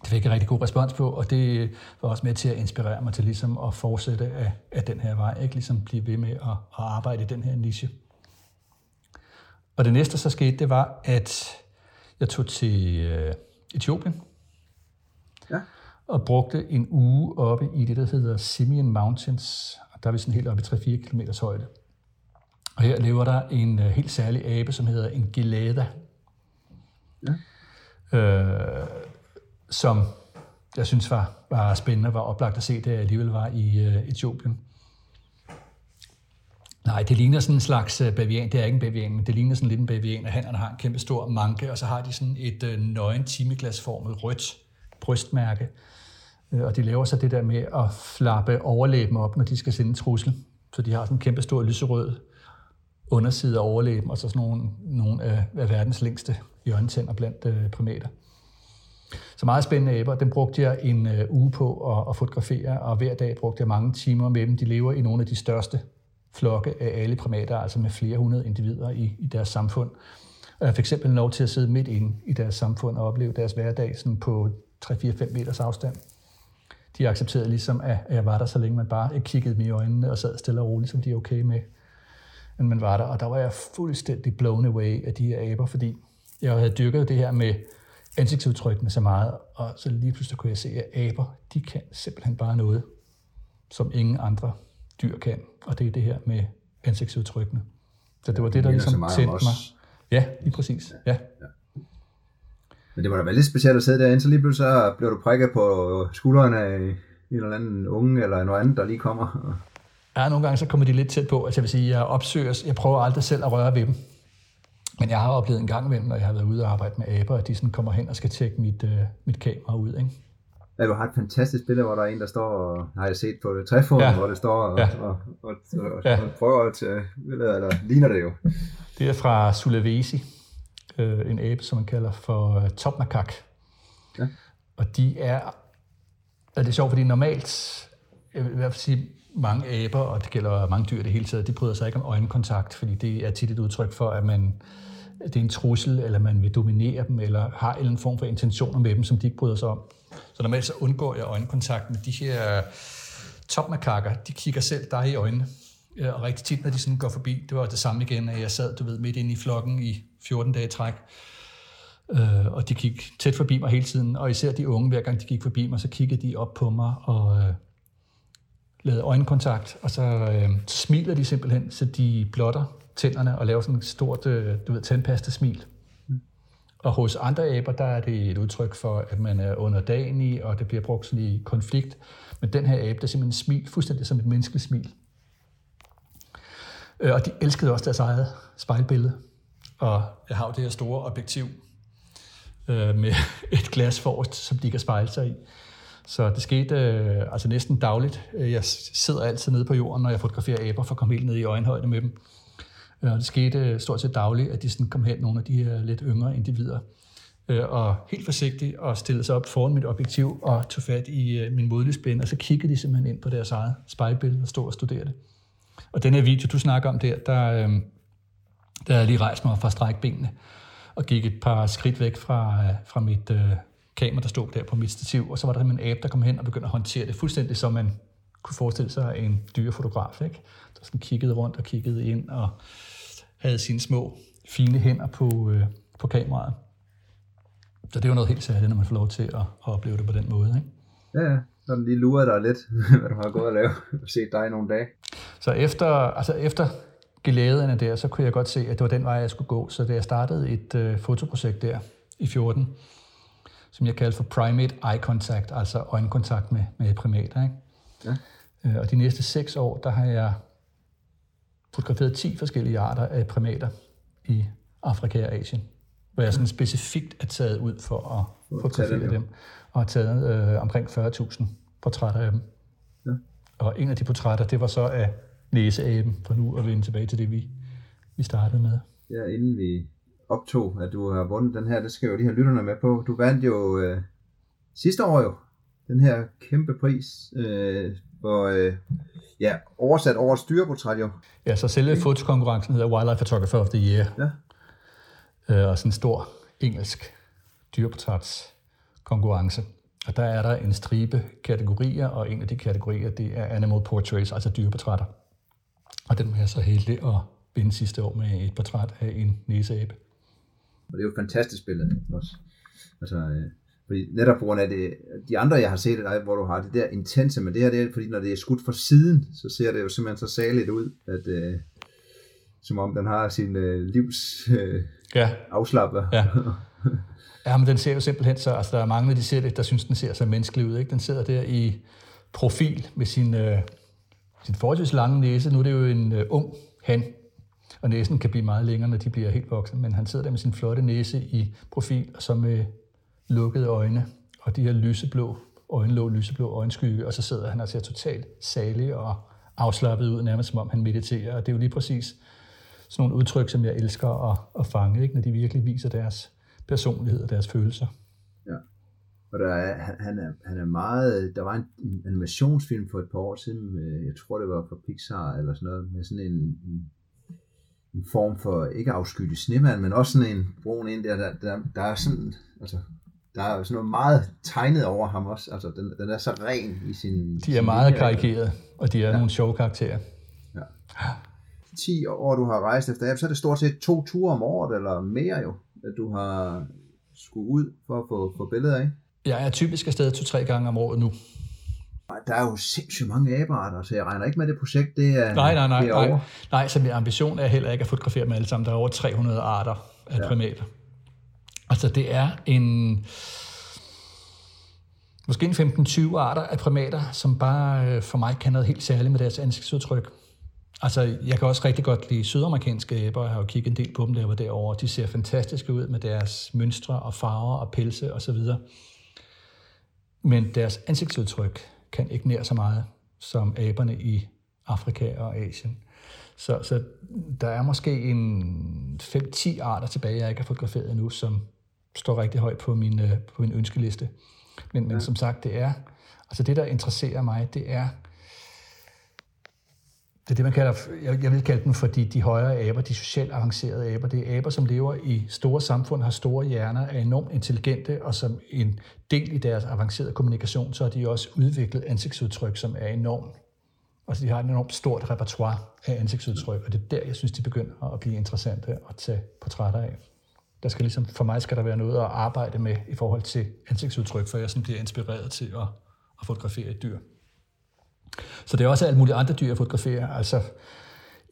Det fik jeg rigtig god respons på, og det var også med til at inspirere mig til ligesom at fortsætte af, af den her vej, ikke ligesom blive ved med at, at arbejde i den her niche. Og det næste, så skete, det var, at jeg tog til øh, Etiopien, ja. og brugte en uge oppe i det, der hedder Simian Mountains, og der er vi sådan helt oppe i 3-4 km højde. Og her lever der en øh, helt særlig abe, som hedder en gelada. Ja øh, som jeg synes var, var spændende, var oplagt at se, da jeg alligevel var i øh, Etiopien. Nej, det ligner sådan en slags øh, bavian. Det er ikke en bavian, men det ligner sådan lidt en bavian, og han har en kæmpe stor manke, og så har de sådan et øh, nøgen timeglasformet rødt brystmærke. Øh, og de laver så det der med at flappe overlæben op, når de skal sende en trussel. Så de har sådan en kæmpe stor lyserød underside af overlæben, og så sådan nogle, nogle af, af verdens længste hjørnetænder blandt øh, primater. Så meget spændende aber. Den brugte jeg en øh, uge på at, at fotografere, og hver dag brugte jeg mange timer med dem. De lever i nogle af de største flokke af alle primater, altså med flere hundrede individer i, i deres samfund. Og jeg fik simpelthen lov til at sidde midt inde i deres samfund og opleve deres hverdag sådan på 3-4-5 meters afstand. De accepterede ligesom, at jeg var der, så længe man bare kiggede dem i øjnene og sad stille og roligt, som de er okay med. Men man var der, og der var jeg fuldstændig blown away af de her aber, fordi jeg havde dyrket det her med ansigtsudtrykkene så meget, og så lige pludselig kunne jeg se, at aber, de kan simpelthen bare noget, som ingen andre dyr kan, og det er det her med ansigtsudtrykkene. Så det var det, der ligesom tændte mig. Ja, lige præcis. Ja. ja. Men det var da være lidt specielt at sidde derinde, så lige pludselig så blev du prikket på skuldrene af en eller anden unge eller noget andet, der lige kommer. Ja, nogle gange så kommer de lidt tæt på. Altså jeg vil sige, jeg opsøger, jeg prøver aldrig selv at røre ved dem. Men jeg har oplevet en gang imellem, når jeg har været ude og arbejde med aber, at de sådan kommer hen og skal tjekke mit, uh, mit kamera ud. Ikke? Ja, du har et fantastisk billede, hvor der er en, der står, og har jeg set på det træfoden, ja. hvor det står og, ja. og, og, og, og, ja. prøver at billeder, eller ligner det jo. Det er fra Sulawesi, øh, en abe, som man kalder for uh, topmakak. Ja. Og de er, og det er sjovt, fordi normalt, jeg vil i hvert fald sige, mange aber, og det gælder mange dyr det hele taget, de bryder sig ikke om øjenkontakt, fordi det er tit et udtryk for, at man det er en trussel, eller man vil dominere dem, eller har en eller anden form for intentioner med dem, som de ikke bryder sig om. Så normalt så undgår jeg øjenkontakt med de her topmakakker. De kigger selv dig i øjnene. Øh, og rigtig tit, når de sådan går forbi, det var det samme igen, at jeg sad, du ved, midt inde i flokken i 14 dage træk. Øh, og de gik tæt forbi mig hele tiden, og især de unge, hver gang de gik forbi mig, så kiggede de op på mig og øh, lavede øjenkontakt, og så øh, smiler de simpelthen, så de blotter tænderne og laver sådan et stort, øh, du ved, tandpasta-smil. Og hos andre aber, der er det et udtryk for, at man er underdanig, og det bliver brugt sådan i konflikt. Men den her abe, der er simpelthen smil, fuldstændig som et menneskeligt smil. Øh, og de elskede også deres eget spejlbillede. Og jeg har jo det her store objektiv øh, med et glas forrest, som de kan spejle sig i. Så det skete øh, altså næsten dagligt. Jeg sidder altid nede på jorden, når jeg fotograferer aber, for at komme helt ned i øjenhøjde med dem. Øh, og det skete øh, stort set dagligt, at de sådan kom hen, nogle af de her lidt yngre individer, øh, og helt forsigtigt og stillede sig op foran mit objektiv og tog fat i min modlysbind, og så kiggede de simpelthen ind på deres eget spejlbillede og stod og studerede det. Og den her video, du snakker om der, der, øhm, der jeg lige rejst mig fra strækbenene og gik et par skridt væk fra, fra mit øh, kamera, der stod der på mit stativ, og så var der en abe, der kom hen og begyndte at håndtere det fuldstændig som man kunne forestille sig en dyrefotograf, ikke? der sådan kiggede rundt og kiggede ind og havde sine små, fine hænder på, øh, på kameraet. Så det var noget helt særligt, når man får lov til at, at opleve det på den måde. Ikke? Ja, ja. Så den lige lurer dig lidt, hvad du har gået og lavet og set dig nogle dage. Så efter, altså efter glæderne der, så kunne jeg godt se, at det var den vej, jeg skulle gå. Så da jeg startede et øh, fotoprojekt der i 14, som jeg kaldte for Primate Eye Contact, altså øjenkontakt med, med primater. Ikke? Ja. Øh, og de næste seks år, der har jeg fotograferet 10 forskellige arter af primater i Afrika og Asien, hvor jeg sådan specifikt er taget ud for at fotografere dem, dem, og har taget øh, omkring 40.000 portrætter af dem. Ja. Og en af de portrætter, det var så af næseaben, for nu at vende tilbage til det, vi, vi startede med. Ja, inden vi optog, at du har vundet den her, det skal jo lige have lytterne med på. Du vandt jo øh, sidste år jo den her kæmpe pris, øh, hvor øh, ja, oversat årets dyreportræt jo. Ja, så selve okay. fotokonkurrencen hedder Wildlife Photographer of the Year. Ja. Øh, og sådan en stor engelsk dyreportrætskonkurrence. Og der er der en stribe kategorier, og en af de kategorier, det er Animal Portraits, altså dyreportrætter. Og den var jeg så heldig at vinde sidste år med et portræt af en næseabe. Og det er jo et fantastisk billede også. Altså, øh, fordi netop på grund af det, de andre, jeg har set dig, hvor du har det der intense, men det her, det er, fordi når det er skudt fra siden, så ser det jo simpelthen så saligt ud, at øh, som om den har sin øh, livs øh, ja. afslapper. Ja. ja, men den ser jo simpelthen så, altså der er mange, de ser det, der synes, den ser så menneskelig ud. Ikke? Den sidder der i profil med sin, øh, sin forholdsvis lange næse. Nu er det jo en øh, ung han og næsen kan blive meget længere, når de bliver helt voksne, men han sidder der med sin flotte næse i profil, og så med lukkede øjne, og de her lyseblå øjenlåg, lyseblå øjenskygge, og så sidder han og ser totalt salig og afslappet ud, nærmest som om han mediterer. Og det er jo lige præcis sådan nogle udtryk, som jeg elsker at, at fange, ikke? når de virkelig viser deres personlighed og deres følelser. Ja. Og der er, han, er, han er meget, der var en, en animationsfilm for et par år siden, øh, jeg tror det var fra Pixar eller sådan noget, med sådan en, en, en form for, ikke afskyldig snemand, men også sådan en brun ind der, der, der, der er sådan, altså der er sådan noget meget tegnet over ham også. Altså, den, den er så ren i sin... De er meget karikeret, og de er ja. nogle sjove karakterer. Ja. 10 år, du har rejst efter så er det stort set to ture om året, eller mere jo, at du har skulle ud for at få, få billeder af. Jeg er typisk afsted to-tre gange om året nu. Der er jo sindssygt mange abearter, så jeg regner ikke med, det projekt det er Nej, nej, nej. nej. nej så min ambition er heller ikke at fotografere dem alle sammen. Der er over 300 arter af ja. primater. Altså det er en måske en 15-20 arter af primater, som bare øh, for mig kan noget helt særligt med deres ansigtsudtryk. Altså, jeg kan også rigtig godt lide sydamerikanske æber. Jeg har jo kigget en del på dem, der var derovre. De ser fantastiske ud med deres mønstre og farver og pelse osv. Men deres ansigtsudtryk kan ikke nær så meget som aberne i Afrika og Asien. Så, så der er måske en 5-10 arter tilbage, jeg ikke har fotograferet endnu, som står rigtig højt på min, øh, på min ønskeliste. Men, men ja. som sagt, det er, altså det, der interesserer mig, det er, det er det, man kalder, jeg, jeg vil kalde dem for de, de højere aber, de socialt avancerede aber. Det er aber, som lever i store samfund, har store hjerner, er enormt intelligente, og som en del i deres avancerede kommunikation, så har de også udviklet ansigtsudtryk, som er enormt. Altså de har et enormt stort repertoire af ansigtsudtryk, og det er der, jeg synes, de begynder at blive interessante at tage portrætter af der skal ligesom, for mig skal der være noget at arbejde med i forhold til ansigtsudtryk, for jeg sådan bliver inspireret til at, at fotografere et dyr. Så det er også alt muligt andre dyr, jeg fotograferer. Altså,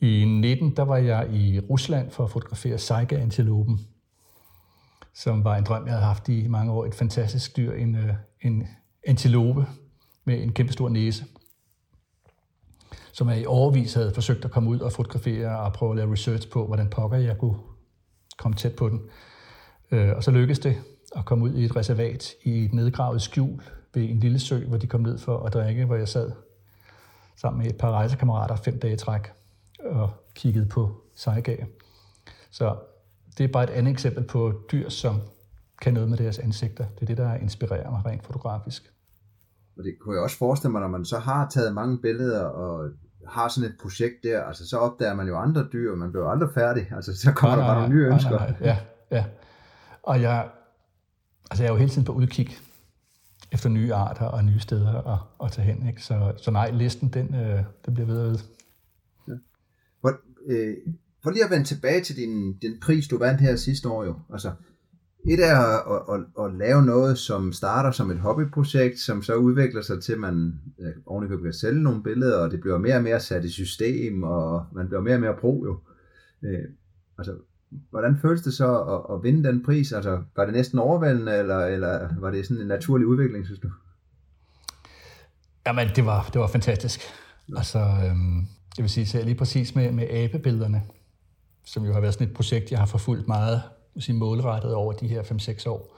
i 19, der var jeg i Rusland for at fotografere Saiga-antilopen, som var en drøm, jeg havde haft i mange år. Et fantastisk dyr, en, øh, en antilope med en kæmpe stor næse, som jeg i overvis havde forsøgt at komme ud og fotografere og prøve at lave research på, hvordan pokker jeg kunne komme tæt på den. Øh, og så lykkedes det at komme ud i et reservat i et nedgravet skjul ved en lille sø, hvor de kom ned for at drikke, hvor jeg sad sammen med et par rejsekammerater fem dage i træk og kiggede på sejgager. Så det er bare et andet eksempel på dyr, som kan noget med deres ansigter. Det er det, der inspirerer mig rent fotografisk. Og det kunne jeg også forestille mig, når man så har taget mange billeder og har sådan et projekt der, altså så opdager man jo andre dyr, og man bliver aldrig færdig. Altså så kommer nej, der bare nogle nye ønsker. Nej, nej, ja, ja. Og jeg, altså jeg er jo hele tiden på udkig efter nye arter og nye steder at, at tage hen. Ikke? Så, så nej, listen den, øh, den bliver ved og ved. Ja. For, øh, for lige at vende tilbage til din, din pris, du vandt her sidste år jo. Altså, et er at, at, at, at lave noget, som starter som et hobbyprojekt, som så udvikler sig til, at man ordentligt kan sælge nogle billeder, og det bliver mere og mere sat i system, og man bliver mere og mere pro jo. Øh, altså, hvordan føles det så at, at vinde den pris? Altså, var det næsten overvældende, eller, eller var det sådan en naturlig udvikling, synes du? Jamen, det var, det var fantastisk. Ja. Altså, øhm, jeg vil sige, lige præcis med, med abebillederne, som jo har været sådan et projekt, jeg har forfulgt meget sige, målrettet over de her 5-6 år,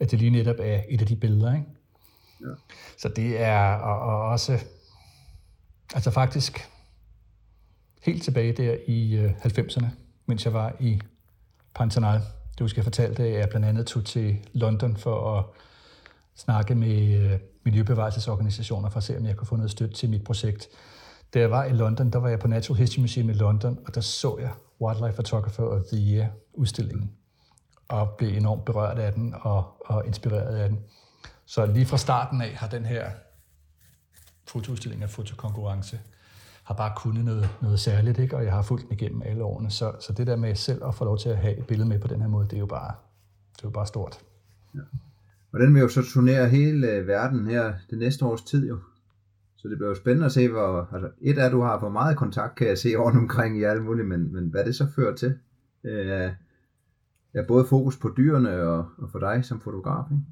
at det lige netop er et af de billeder. Ikke? Ja. Så det er og, og også, altså faktisk helt tilbage der i øh, 90'erne, mens jeg var i Pantanal. Det husker jeg fortalte, at jeg blandt andet tog til London for at snakke med øh, miljøbevarelsesorganisationer for at se, om jeg kunne få noget støtte til mit projekt. Da jeg var i London, der var jeg på Natural History Museum i London, og der så jeg Wildlife Photographer of the Year udstillingen og blev enormt berørt af den og, og inspireret af den. Så lige fra starten af har den her fotoudstilling af fotokonkurrence har bare kunnet noget, noget særligt, ikke? og jeg har fulgt den igennem alle årene. Så, så det der med selv at få lov til at have et billede med på den her måde, det er jo bare, det er jo bare stort. Ja. Og den vil jo så turnere hele verden her det næste års tid jo. Så det bliver jo spændende at se, hvor, altså et af at du har for meget kontakt, kan jeg se rundt omkring i alle mulige, men, men hvad det så fører til. Øh, ja, både fokus på dyrene og, og for dig som fotograf, ikke?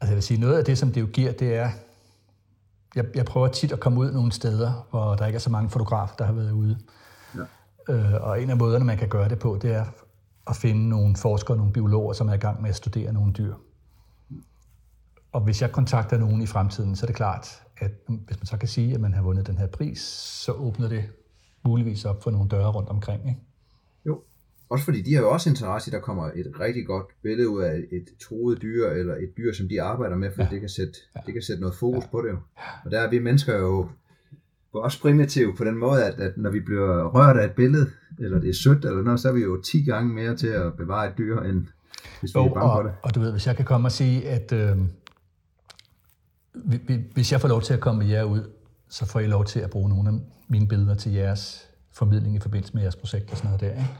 Altså jeg vil sige, noget af det, som det jo giver, det er, jeg, jeg prøver tit at komme ud nogle steder, hvor der ikke er så mange fotografer, der har været ude. Øh, og en af måderne, man kan gøre det på, det er at finde nogle forskere, nogle biologer, som er i gang med at studere nogle dyr. Og hvis jeg kontakter nogen i fremtiden, så er det klart, at hvis man så kan sige, at man har vundet den her pris, så åbner det muligvis op for nogle døre rundt omkring. Ikke? Også fordi de har jo også interesse i, at der kommer et rigtig godt billede ud af et troet dyr, eller et dyr, som de arbejder med, for ja. det, kan sætte, ja. det kan sætte noget fokus ja. på det. Og der er vi mennesker jo også primitive på den måde, at, at når vi bliver rørt af et billede, eller det er sødt eller noget, så er vi jo 10 gange mere til at bevare et dyr, end hvis vi jo, er bange og, for det. Og du ved, hvis jeg kan komme og sige, at øh, hvis jeg får lov til at komme med jer ud, så får I lov til at bruge nogle af mine billeder til jeres formidling i forbindelse med jeres projekt og sådan noget der. Ikke?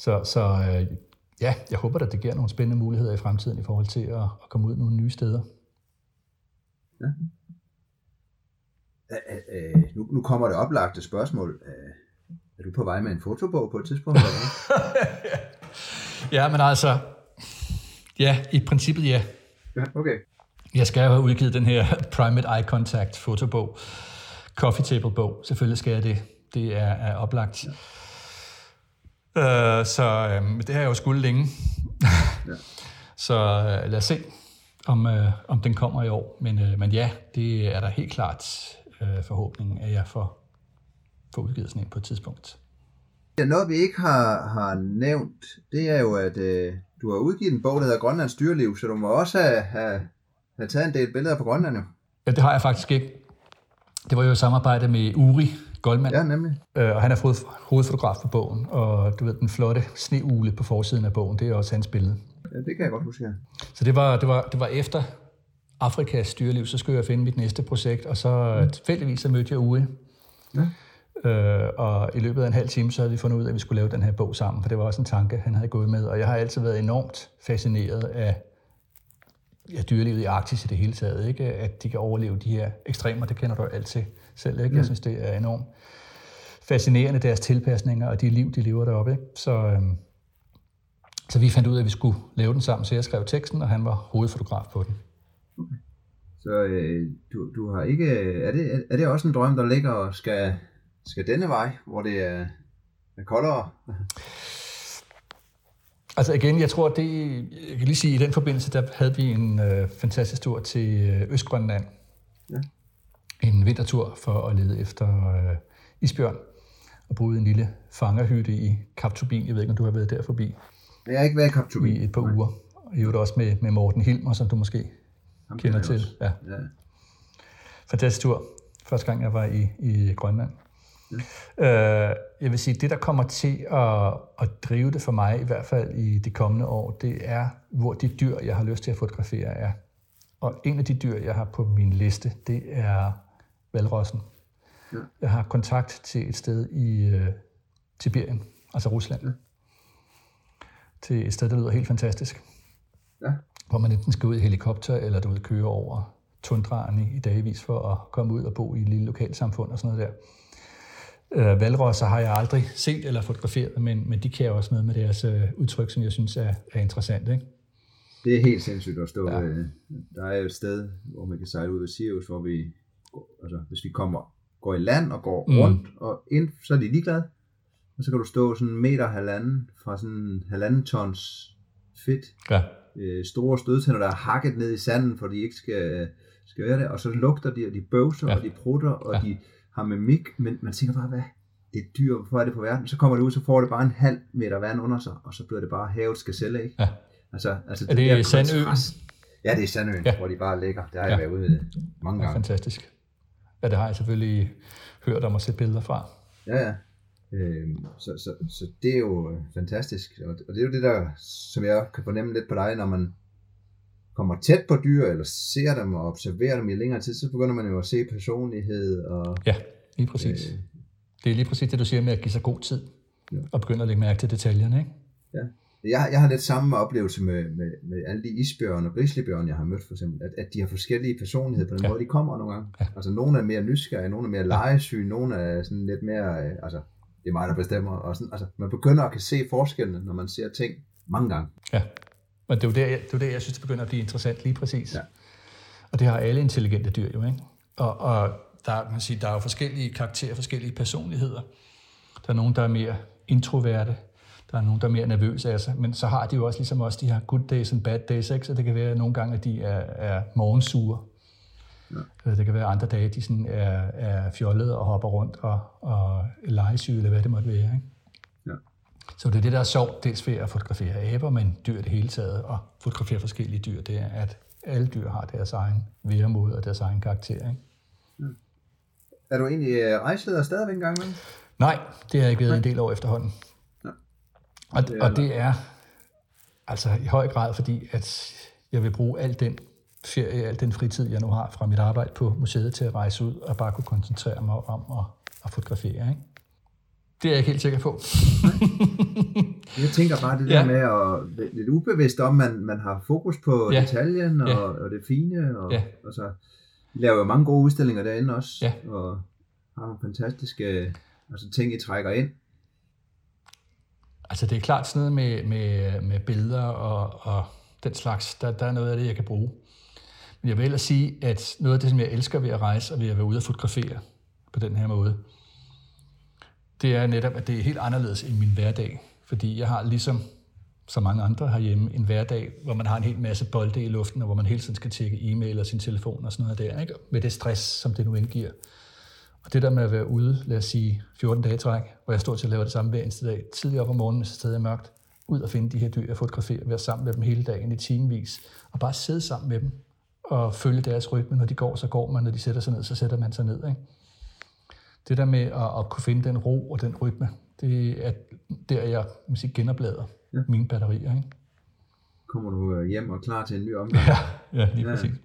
Så, så øh, ja, jeg håber, at det giver nogle spændende muligheder i fremtiden i forhold til at, at komme ud nogle nye steder. Ja. Æ, øh, nu, nu kommer det oplagte spørgsmål. Er du på vej med en fotobog på et tidspunkt? Eller ja, men altså, ja, i princippet ja. Ja, okay. Jeg skal have udgivet den her Primate Eye Contact fotobog, coffee table bog. Selvfølgelig skal jeg det. Det er, er oplagt. Ja. Uh, så uh, det har jeg jo skulle længe. ja. Så uh, lad os se, om, uh, om den kommer i år. Men, uh, men ja, det er der helt klart uh, forhåbningen, at jeg får, får udgivet sådan en på et tidspunkt. Ja, noget vi ikke har, har nævnt, det er jo, at uh, du har udgivet en bog, der hedder Grønlands dyreliv, så du må også have, have har taget en del billeder på Grønland jo. Ja, det har jeg faktisk ikke. Det var jo et samarbejde med Uri Goldman. Ja, nemlig. Øh, og han er hovedfotograf på bogen, og du ved, den flotte sneugle på forsiden af bogen, det er også hans billede. Ja, det kan jeg godt huske, ja. Så det var, det var, det var efter Afrikas styreliv, så skulle jeg finde mit næste projekt, og så mm. tilfældigvis så mødte jeg Uri. Ja. Øh, og i løbet af en halv time, så havde vi fundet ud af, at vi skulle lave den her bog sammen, for det var også en tanke, han havde gået med. Og jeg har altid været enormt fascineret af ja, dyrelivet i Arktis i det hele taget, ikke? at de kan overleve de her ekstremer, det kender du altid selv. Ikke? Jeg mm. synes, det er enormt fascinerende, deres tilpasninger og de liv, de lever deroppe. Ikke? Så, øhm, så vi fandt ud af, at vi skulle lave den sammen, så jeg skrev teksten, og han var hovedfotograf på den. Okay. Så øh, du, du har ikke... Er det, er det også en drøm, der ligger og skal, skal denne vej, hvor det er, er koldere? Altså igen, jeg tror, det, jeg kan lige sige, at i den forbindelse, der havde vi en øh, fantastisk tur til øh, Østgrønland. Ja. En vintertur for at lede efter øh, isbjørn. Og boede i en lille fangerhytte i Kaptubin. Jeg ved ikke, om du har været der forbi. Jeg har ikke været i Kaptubin. I et par Nej. uger. Og I også med, med Morten Hilmer, som du måske Ham kender til. Ja. ja. Fantastisk tur. Første gang, jeg var i, i Grønland. Øh, jeg vil sige, det der kommer til at, at drive det for mig, i hvert fald i de kommende år, det er, hvor de dyr, jeg har lyst til at fotografere, er. Og en af de dyr, jeg har på min liste, det er valrossen. Ja. Jeg har kontakt til et sted i uh, Sibirien, altså Rusland. Ja. Til et sted, der lyder helt fantastisk. Ja. Hvor man enten skal ud i helikopter, eller du vil køre over tundraen i, i dagvis for at komme ud og bo i et lille lokalsamfund og sådan noget der. Øh, valrosser har jeg aldrig set eller fotograferet, men, men de kan også noget med deres øh, udtryk, som jeg synes er, er interessant. Ikke? Det er helt sindssygt at stå. Ja. Øh, der er jo et sted, hvor man kan sejle ud af Sirius, hvor vi, altså, hvis vi kommer, går i land og går mm. rundt og ind, så er de ligeglade. Og så kan du stå sådan en meter halvanden fra sådan en halvanden tons fedt. Ja. Øh, store stødtænder, der er hakket ned i sanden, for de ikke skal, skal være der. Og så lugter de, og de bøvser, ja. og de prutter, og ja. de har mimik, men man tænker bare, hvad? Det er dyr, hvorfor er det på verden? Så kommer det ud, så får det bare en halv meter vand under sig, og så bliver det bare havets gazelle, ikke? Ja. Altså, altså er det, det Sandø? Ja, det er Sandøen, ja. hvor de bare ligger. Det har jeg ja. været ude mange gange. Ja, fantastisk. Ja, det har jeg selvfølgelig hørt om at se billeder fra. Ja, ja. Øhm, så, så, så det er jo øh, fantastisk. Og, og det er jo det der, som jeg kan fornemme lidt på dig, når man kommer tæt på dyr, eller ser dem og observerer dem i længere tid, så begynder man jo at se personlighed. Og, ja, lige præcis. Øh, det er lige præcis det, du siger med at give sig god tid, ja. og begynde at lægge mærke til detaljerne, ikke? Ja. Jeg, jeg har lidt samme oplevelse med, med, med alle de isbjørn og grizzlybjørn, jeg har mødt for eksempel, at, at de har forskellige personligheder på den ja. måde, de kommer nogle gange. Ja. Altså nogle er mere nysgerrige, nogle er mere legesyge, nogle er sådan lidt mere, øh, altså det er mig, der bestemmer. Og sådan, altså, man begynder at kan se forskellene, når man ser ting mange gange. Ja. Men det er jo der, jeg, det er der, jeg synes, det begynder at blive interessant lige præcis. Ja. Og det har alle intelligente dyr jo, ikke? Og, og der, man siger, der er jo forskellige karakterer, forskellige personligheder. Der er nogen, der er mere introverte. Der er nogen, der er mere nervøse af sig. Men så har de jo også ligesom os, de har good days and bad days. Ikke? Så det kan være nogle gange, at de er, er morgensure. Ja. Det kan være andre dage, de sådan er, er fjollede og hopper rundt og, og legesyge, eller hvad det måtte være. Ikke? Ja. Så det er det, der er sjovt, dels ved at fotografere aber, men dyr det hele taget, og fotografere forskellige dyr, det er, at alle dyr har deres egen væremåde og deres egen karakter. Ikke? Ja. Er du egentlig øh, rejseleder stadigvæk en gang med? Nej, det har jeg ikke været en del år efterhånden. Og, det og det er altså i høj grad fordi, at jeg vil bruge al den ferie, al den fritid, jeg nu har fra mit arbejde på museet til at rejse ud og bare kunne koncentrere mig om at, at fotografere. Ikke? Det er jeg ikke helt sikker på. jeg tænker bare det der ja. med at lidt ubevidst om, man, man har fokus på ja. detaljen og, ja. og det fine, og, ja. og så laver jo mange gode udstillinger derinde også, ja. og har nogle fantastiske altså, ting, I trækker ind. Altså det er klart sådan noget med, med, med billeder og, og den slags, der, der er noget af det, jeg kan bruge. Men jeg vil ellers sige, at noget af det, som jeg elsker ved at rejse og ved at være ude og fotografere på den her måde, det er netop, at det er helt anderledes end min hverdag. Fordi jeg har ligesom så mange andre herhjemme en hverdag, hvor man har en hel masse bolde i luften, og hvor man hele tiden skal tjekke e-mail og sin telefon og sådan noget der, ikke? med det stress, som det nu indgiver. Og det der med at være ude, lad os sige 14 dage træk, hvor jeg står til at lave det samme hver eneste dag, tidligere op om morgenen, så stadig mørkt, ud og finde de her dyr, jeg fotograferer, være sammen med dem hele dagen i timevis, og bare sidde sammen med dem og følge deres rytme. Når de går, så går man, når de sætter sig ned, så sætter man sig ned. Ikke? Det der med at, at kunne finde den ro og den rytme, det er der, jeg sige, genoplader ja. mine batterier. Ikke? Kommer du øh, hjem og klar til en ny omgang? Ja, ja lige ja. præcis.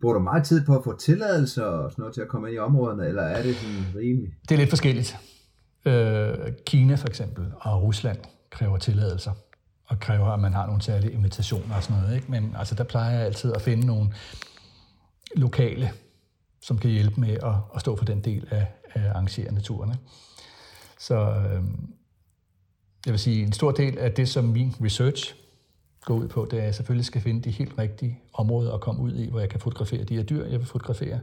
Bruger du meget tid på at få tilladelser og sådan noget til at komme ind i områderne, eller er det sådan rimeligt? Det er lidt forskelligt. Øh, Kina for eksempel og Rusland kræver tilladelser og kræver, at man har nogle særlige invitationer og sådan noget. Ikke? Men altså, der plejer jeg altid at finde nogle lokale, som kan hjælpe med at, at stå for den del af, af arrangerende turene. Så øh, jeg vil sige, en stor del af det, som min research går ud på, det er, at jeg selvfølgelig skal finde de helt rigtige områder at komme ud i, hvor jeg kan fotografere de her dyr, jeg vil fotografere.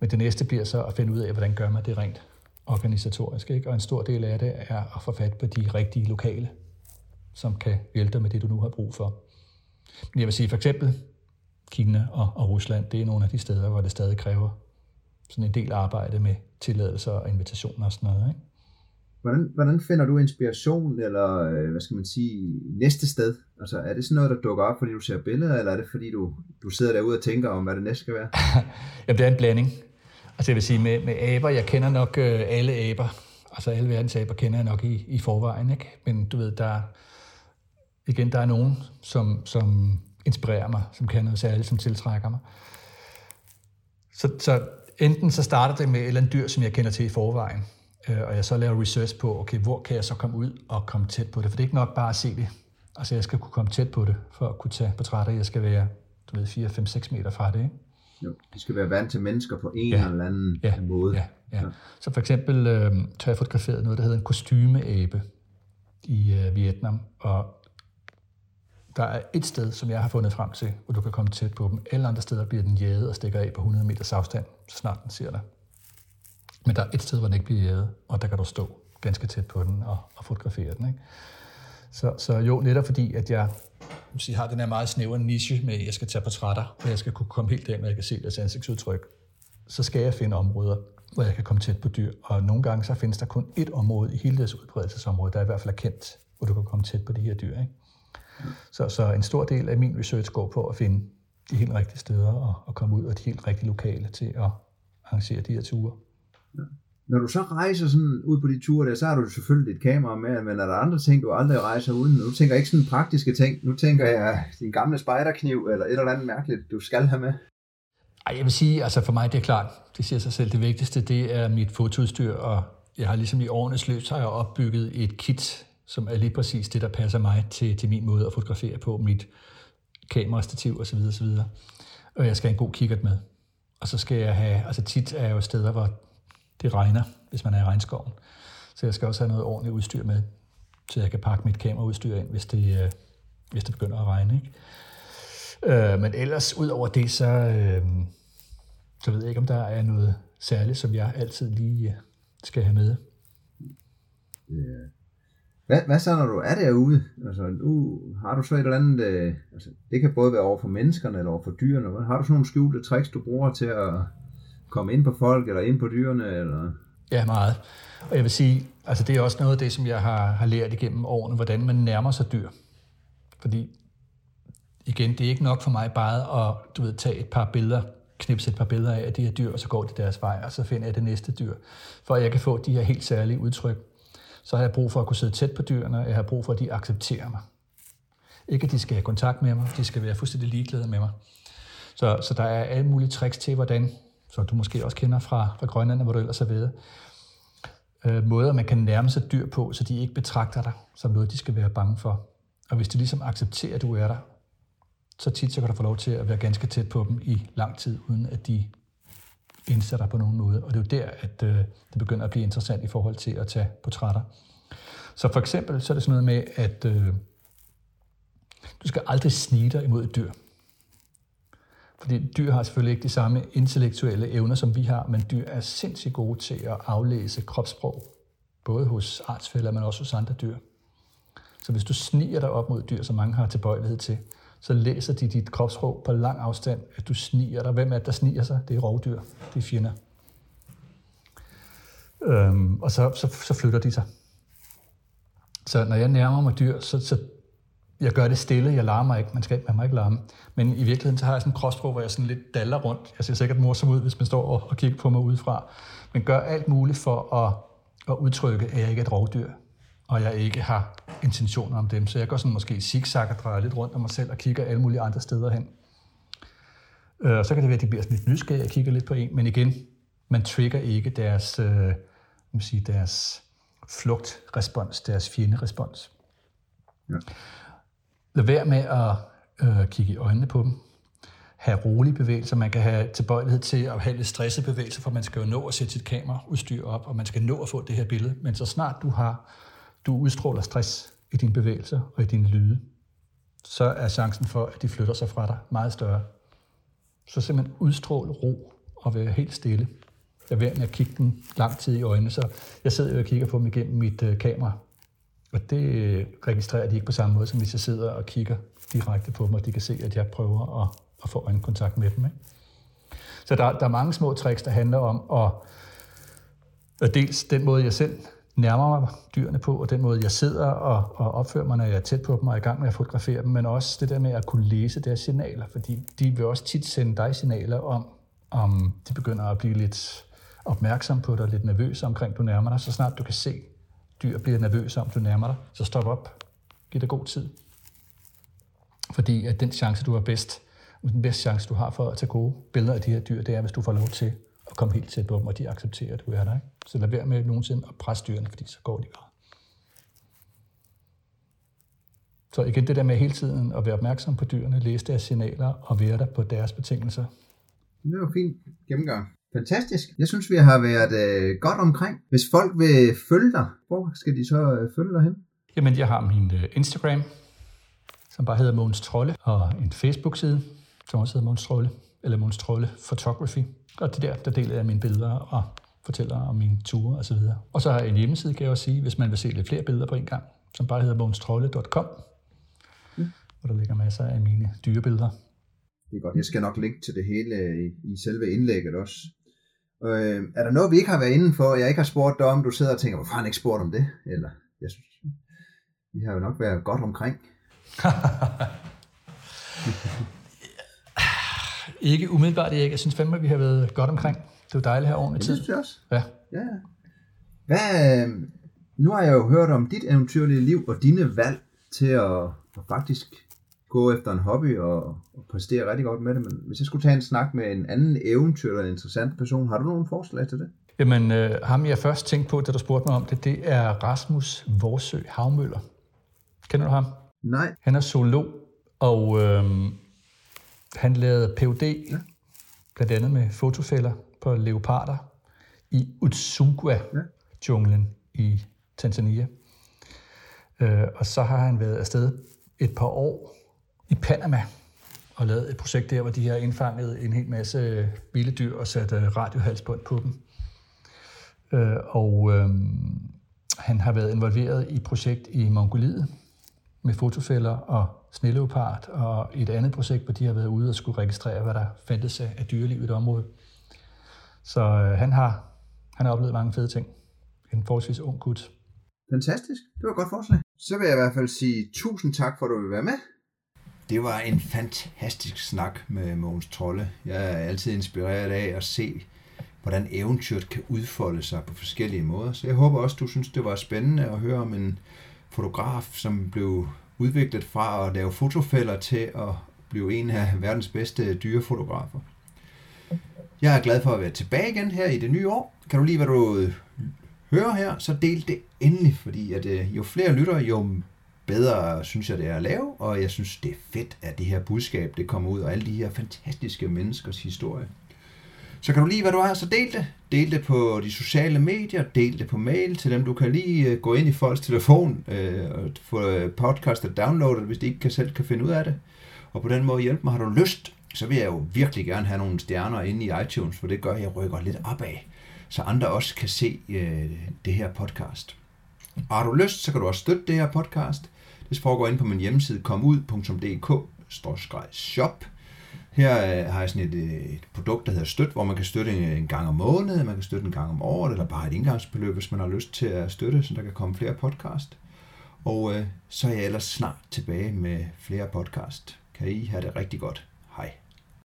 Men det næste bliver så at finde ud af, hvordan gør man det rent organisatorisk. Ikke? Og en stor del af det er at få fat på de rigtige lokale, som kan hjælpe dig med det, du nu har brug for. Men jeg vil sige, for eksempel Kina og, og Rusland, det er nogle af de steder, hvor det stadig kræver sådan en del arbejde med tilladelser og invitationer og sådan noget. Ikke? Hvordan, hvordan finder du inspiration, eller øh, hvad skal man sige, næste sted? Altså er det sådan noget, der dukker op, fordi du ser billeder, eller er det fordi, du, du sidder derude og tænker om, hvad det næste skal være? Jamen det er en blanding. Altså jeg vil sige, med, med aber, jeg kender nok øh, alle aber, altså alle verdens aber kender jeg nok i, i forvejen, ikke? Men du ved, der igen, der er nogen, som, som inspirerer mig, som kan noget særligt, som tiltrækker mig. Så, så enten så starter det med et eller andet dyr, som jeg kender til i forvejen, øh, og jeg så laver research på, okay, hvor kan jeg så komme ud og komme tæt på det? For det er ikke nok bare at se det. Altså, jeg skal kunne komme tæt på det, for at kunne tage portrætter. Jeg skal være, du ved, 4, 5, 6 meter fra det, ikke? Jo, de skal være vant til mennesker på en ja. eller anden ja. måde. Ja, ja. Så. så for eksempel øh, tør jeg fotograferet noget, der hedder en kostymeabe i øh, Vietnam, og der er et sted, som jeg har fundet frem til, hvor du kan komme tæt på dem. Alle andre steder bliver den jaget og stikker af på 100 meters afstand, så snart den ser dig. Men der er et sted, hvor den ikke bliver jaget, og der kan du stå ganske tæt på den og, og fotografere den. Ikke? Så, så jo, netop fordi, at jeg sige, har den her meget snævre niche med, at jeg skal tage portrætter, og jeg skal kunne komme helt derhen, og jeg kan se deres ansigtsudtryk, så skal jeg finde områder, hvor jeg kan komme tæt på dyr. Og nogle gange så findes der kun et område i hele deres udbredelsesområde, der i hvert fald er kendt, hvor du kan komme tæt på de her dyr. Ikke? Så, så en stor del af min research går på at finde de helt rigtige steder og, og komme ud og de helt rigtige lokale til at arrangere de her ture. Ja. Når du så rejser sådan ud på de ture der, så har du selvfølgelig dit kamera med, men er der andre ting, du aldrig rejser uden? Nu tænker jeg ikke sådan praktiske ting. Nu tænker jeg ah, din gamle spejderkniv eller et eller andet mærkeligt, du skal have med. Ej, jeg vil sige, altså for mig det er klart, det siger sig selv, det vigtigste, det er mit fotoudstyr, og jeg har ligesom i årenes løb, så har jeg opbygget et kit, som er lige præcis det, der passer mig til, til min måde at fotografere på, mit kamerastativ osv. osv. Og jeg skal have en god kikkert med. Og så skal jeg have, altså tit er jo steder, hvor det regner, hvis man er i regnskoven. Så jeg skal også have noget ordentligt udstyr med, så jeg kan pakke mit kameraudstyr ind, hvis det, øh, hvis det begynder at regne. Ikke? Øh, men ellers, ud over det, så, øh, så ved jeg ikke, om der er noget særligt, som jeg altid lige øh, skal have med. Ja. Hvad, hvad så, når du er derude? Altså, nu har du så et eller andet, øh, altså, det kan både være over for menneskerne eller over for dyrene. Har du sådan nogle skjulte tricks, du bruger til at komme ind på folk eller ind på dyrene? Eller? Ja, meget. Og jeg vil sige, altså det er også noget af det, som jeg har, har lært igennem årene, hvordan man nærmer sig dyr. Fordi igen, det er ikke nok for mig bare at du ved, tage et par billeder, knipse et par billeder af de her dyr, og så går de deres vej, og så finder jeg det næste dyr. For at jeg kan få de her helt særlige udtryk, så har jeg brug for at kunne sidde tæt på dyrene, og jeg har brug for, at de accepterer mig. Ikke at de skal have kontakt med mig, de skal være fuldstændig ligeglade med mig. Så, så der er alle mulige tricks til, hvordan, så du måske også kender fra, fra Grønland, hvor du ellers har været, øh, måder, man kan nærme sig dyr på, så de ikke betragter dig som noget, de skal være bange for. Og hvis de ligesom accepterer, at du er der, så tit så kan du få lov til at være ganske tæt på dem i lang tid, uden at de indsætter dig på nogen måde. Og det er jo der, at øh, det begynder at blive interessant i forhold til at tage portrætter. Så for eksempel så er det sådan noget med, at øh, du skal aldrig snige dig imod et dyr. Fordi dyr har selvfølgelig ikke de samme intellektuelle evner, som vi har, men dyr er sindssygt gode til at aflæse kropssprog, både hos artsfælder, men også hos andre dyr. Så hvis du sniger dig op mod dyr, som mange har tilbøjelighed til, så læser de dit kropssprog på lang afstand, at du sniger dig. Hvem er det, der sniger sig? Det er rovdyr. Det er fjender. Øhm, og så, så, så flytter de sig. Så når jeg nærmer mig dyr, så, så jeg gør det stille, jeg larmer ikke, man skal man må ikke larme. Men i virkeligheden så har jeg sådan en kropssprog, hvor jeg sådan lidt daller rundt. Jeg ser sikkert morsom ud, hvis man står og, og kigger på mig udefra. Men gør alt muligt for at, at udtrykke, at jeg ikke er et rovdyr og jeg ikke har intentioner om dem. Så jeg går sådan måske zigzag og drejer lidt rundt om mig selv og kigger alle mulige andre steder hen. Øh, og så kan det være, at de bliver sådan lidt nysgerrige og kigger lidt på en, men igen, man trigger ikke deres, øh, man sige, deres flugtrespons, deres fjenderespons. Ja. Lad være med at øh, kigge i øjnene på dem. Have rolige bevægelser. Man kan have tilbøjelighed til at have lidt stressede bevægelser, for man skal jo nå at sætte sit kameraudstyr op, og man skal nå at få det her billede. Men så snart du har du udstråler stress i dine bevægelser og i dine lyde, så er chancen for, at de flytter sig fra dig meget større. Så simpelthen udstråle ro og være helt stille. Jeg er med at kigge den lang tid i øjnene, så jeg sidder jo og kigger på dem igennem mit øh, kamera. Og det registrerer de ikke på samme måde, som hvis jeg sidder og kigger direkte på dem, og de kan se, at jeg prøver at, at få en kontakt med dem. Ikke? Så der, der er mange små tricks, der handler om at, at dels den måde, jeg selv nærmer mig dyrene på, og den måde, jeg sidder og, og opfører mig, når jeg er tæt på dem og er i gang med at fotografere dem, men også det der med at kunne læse deres signaler, fordi de vil også tit sende dig signaler om, om de begynder at blive lidt opmærksom på dig, lidt nervøs omkring, du nærmer dig. Så snart du kan se, dyr bliver nervøse om, du nærmer dig, så stop op. Giv dig god tid. Fordi at den chance, du har bedst, den bedste chance, du har for at tage gode billeder af de her dyr, det er, hvis du får lov til at komme helt tæt på dem, og de accepterer, at du er der. Ikke? Så lad være med nogensinde at presse dyrene, fordi så går de bare. Så igen det der med hele tiden at være opmærksom på dyrene, læse deres signaler og være der på deres betingelser. Det var fint gennemgang. Fantastisk. Jeg synes, vi har været øh, godt omkring. Hvis folk vil følge dig, hvor skal de så øh, følge dig hen? Jamen, jeg har min øh, Instagram, som bare hedder Måns Trolle, og en Facebook-side, som også hedder Måns Trolle, eller Måns Trolle Photography. Og det der, der deler jeg mine billeder og fortæller om mine ture osv. Og, og så har jeg en hjemmeside, kan jeg også sige, hvis man vil se lidt flere billeder på en gang, som bare hedder månstrolle.com, mm. hvor der ligger masser af mine dyrebilleder. Det er godt. Jeg skal nok linke til det hele i, i selve indlægget også. Øh, er der noget, vi ikke har været inde for, jeg ikke har spurgt dig om, du sidder og tænker, hvorfor har han ikke spurgt om det? Eller, jeg synes, vi har jo nok været godt omkring. Ikke umiddelbart, ikke. Jeg synes fandme, at vi har været godt omkring. Det er jo dejligt her ordentligt tid. Det synes jeg også. Ja. ja. Hvad, øh, nu har jeg jo hørt om dit eventyrlige liv og dine valg til at, at faktisk gå efter en hobby og, og præstere rigtig godt med det. Men hvis jeg skulle tage en snak med en anden eventyr eller en interessant person, har du nogen forslag til det? Jamen, øh, ham jeg først tænkte på, da du spurgte mig om det, det er Rasmus Vorsø Havmøller. Kender du ham? Nej. Han er zoolog, og øh, han lavede PUD, ja. blandt andet med fotofælder på leoparder i Utsugwa-junglen ja. i Tanzania. Øh, og så har han været afsted et par år i Panama og lavet et projekt der, hvor de har indfanget en hel masse øh, vilde dyr og sat øh, radiohalsbånd på dem. Øh, og øh, Han har været involveret i projekt i Mongoliet med fotofælder og sneleopard, og et andet projekt, hvor de har været ude og skulle registrere, hvad der fandtes af dyreliv i et område. Så øh, han, har, han har oplevet mange fede ting. En forholdsvis ung gut. Fantastisk. Det var et godt forslag. Så vil jeg i hvert fald sige tusind tak for, at du vil være med. Det var en fantastisk snak med Mogens Trolle. Jeg er altid inspireret af at se, hvordan eventyret kan udfolde sig på forskellige måder. Så jeg håber også, du synes, det var spændende at høre om en fotograf, som blev udviklet fra at lave fotofælder til at blive en af verdens bedste dyrefotografer. Jeg er glad for at være tilbage igen her i det nye år. Kan du lide, hvad du hører her, så del det endelig, fordi at, øh, jo flere lytter, jo bedre synes jeg, det er at lave, og jeg synes, det er fedt, at det her budskab, det kommer ud, og alle de her fantastiske menneskers historie. Så kan du lide, hvad du har, så del det. Del det på de sociale medier, del det på mail til dem, du kan lige øh, gå ind i folks telefon øh, og få øh, podcastet downloadet, hvis de ikke kan selv kan finde ud af det. Og på den måde hjælpe mig. Har du lyst, så vil jeg jo virkelig gerne have nogle stjerner inde i iTunes, for det gør, at jeg rykker lidt opad, så andre også kan se øh, det her podcast. Og har du lyst, så kan du også støtte det her podcast. Hvis folk går ind på min hjemmeside komud.dk-shop. Her øh, har jeg sådan et, øh, et produkt, der hedder Støt, hvor man kan støtte en, en gang om måneden, man kan støtte en gang om året, eller bare et indgangsbeløb, hvis man har lyst til at støtte, så der kan komme flere podcast. Og øh, så er jeg ellers snart tilbage med flere podcast. Kan I have det rigtig godt. Hej.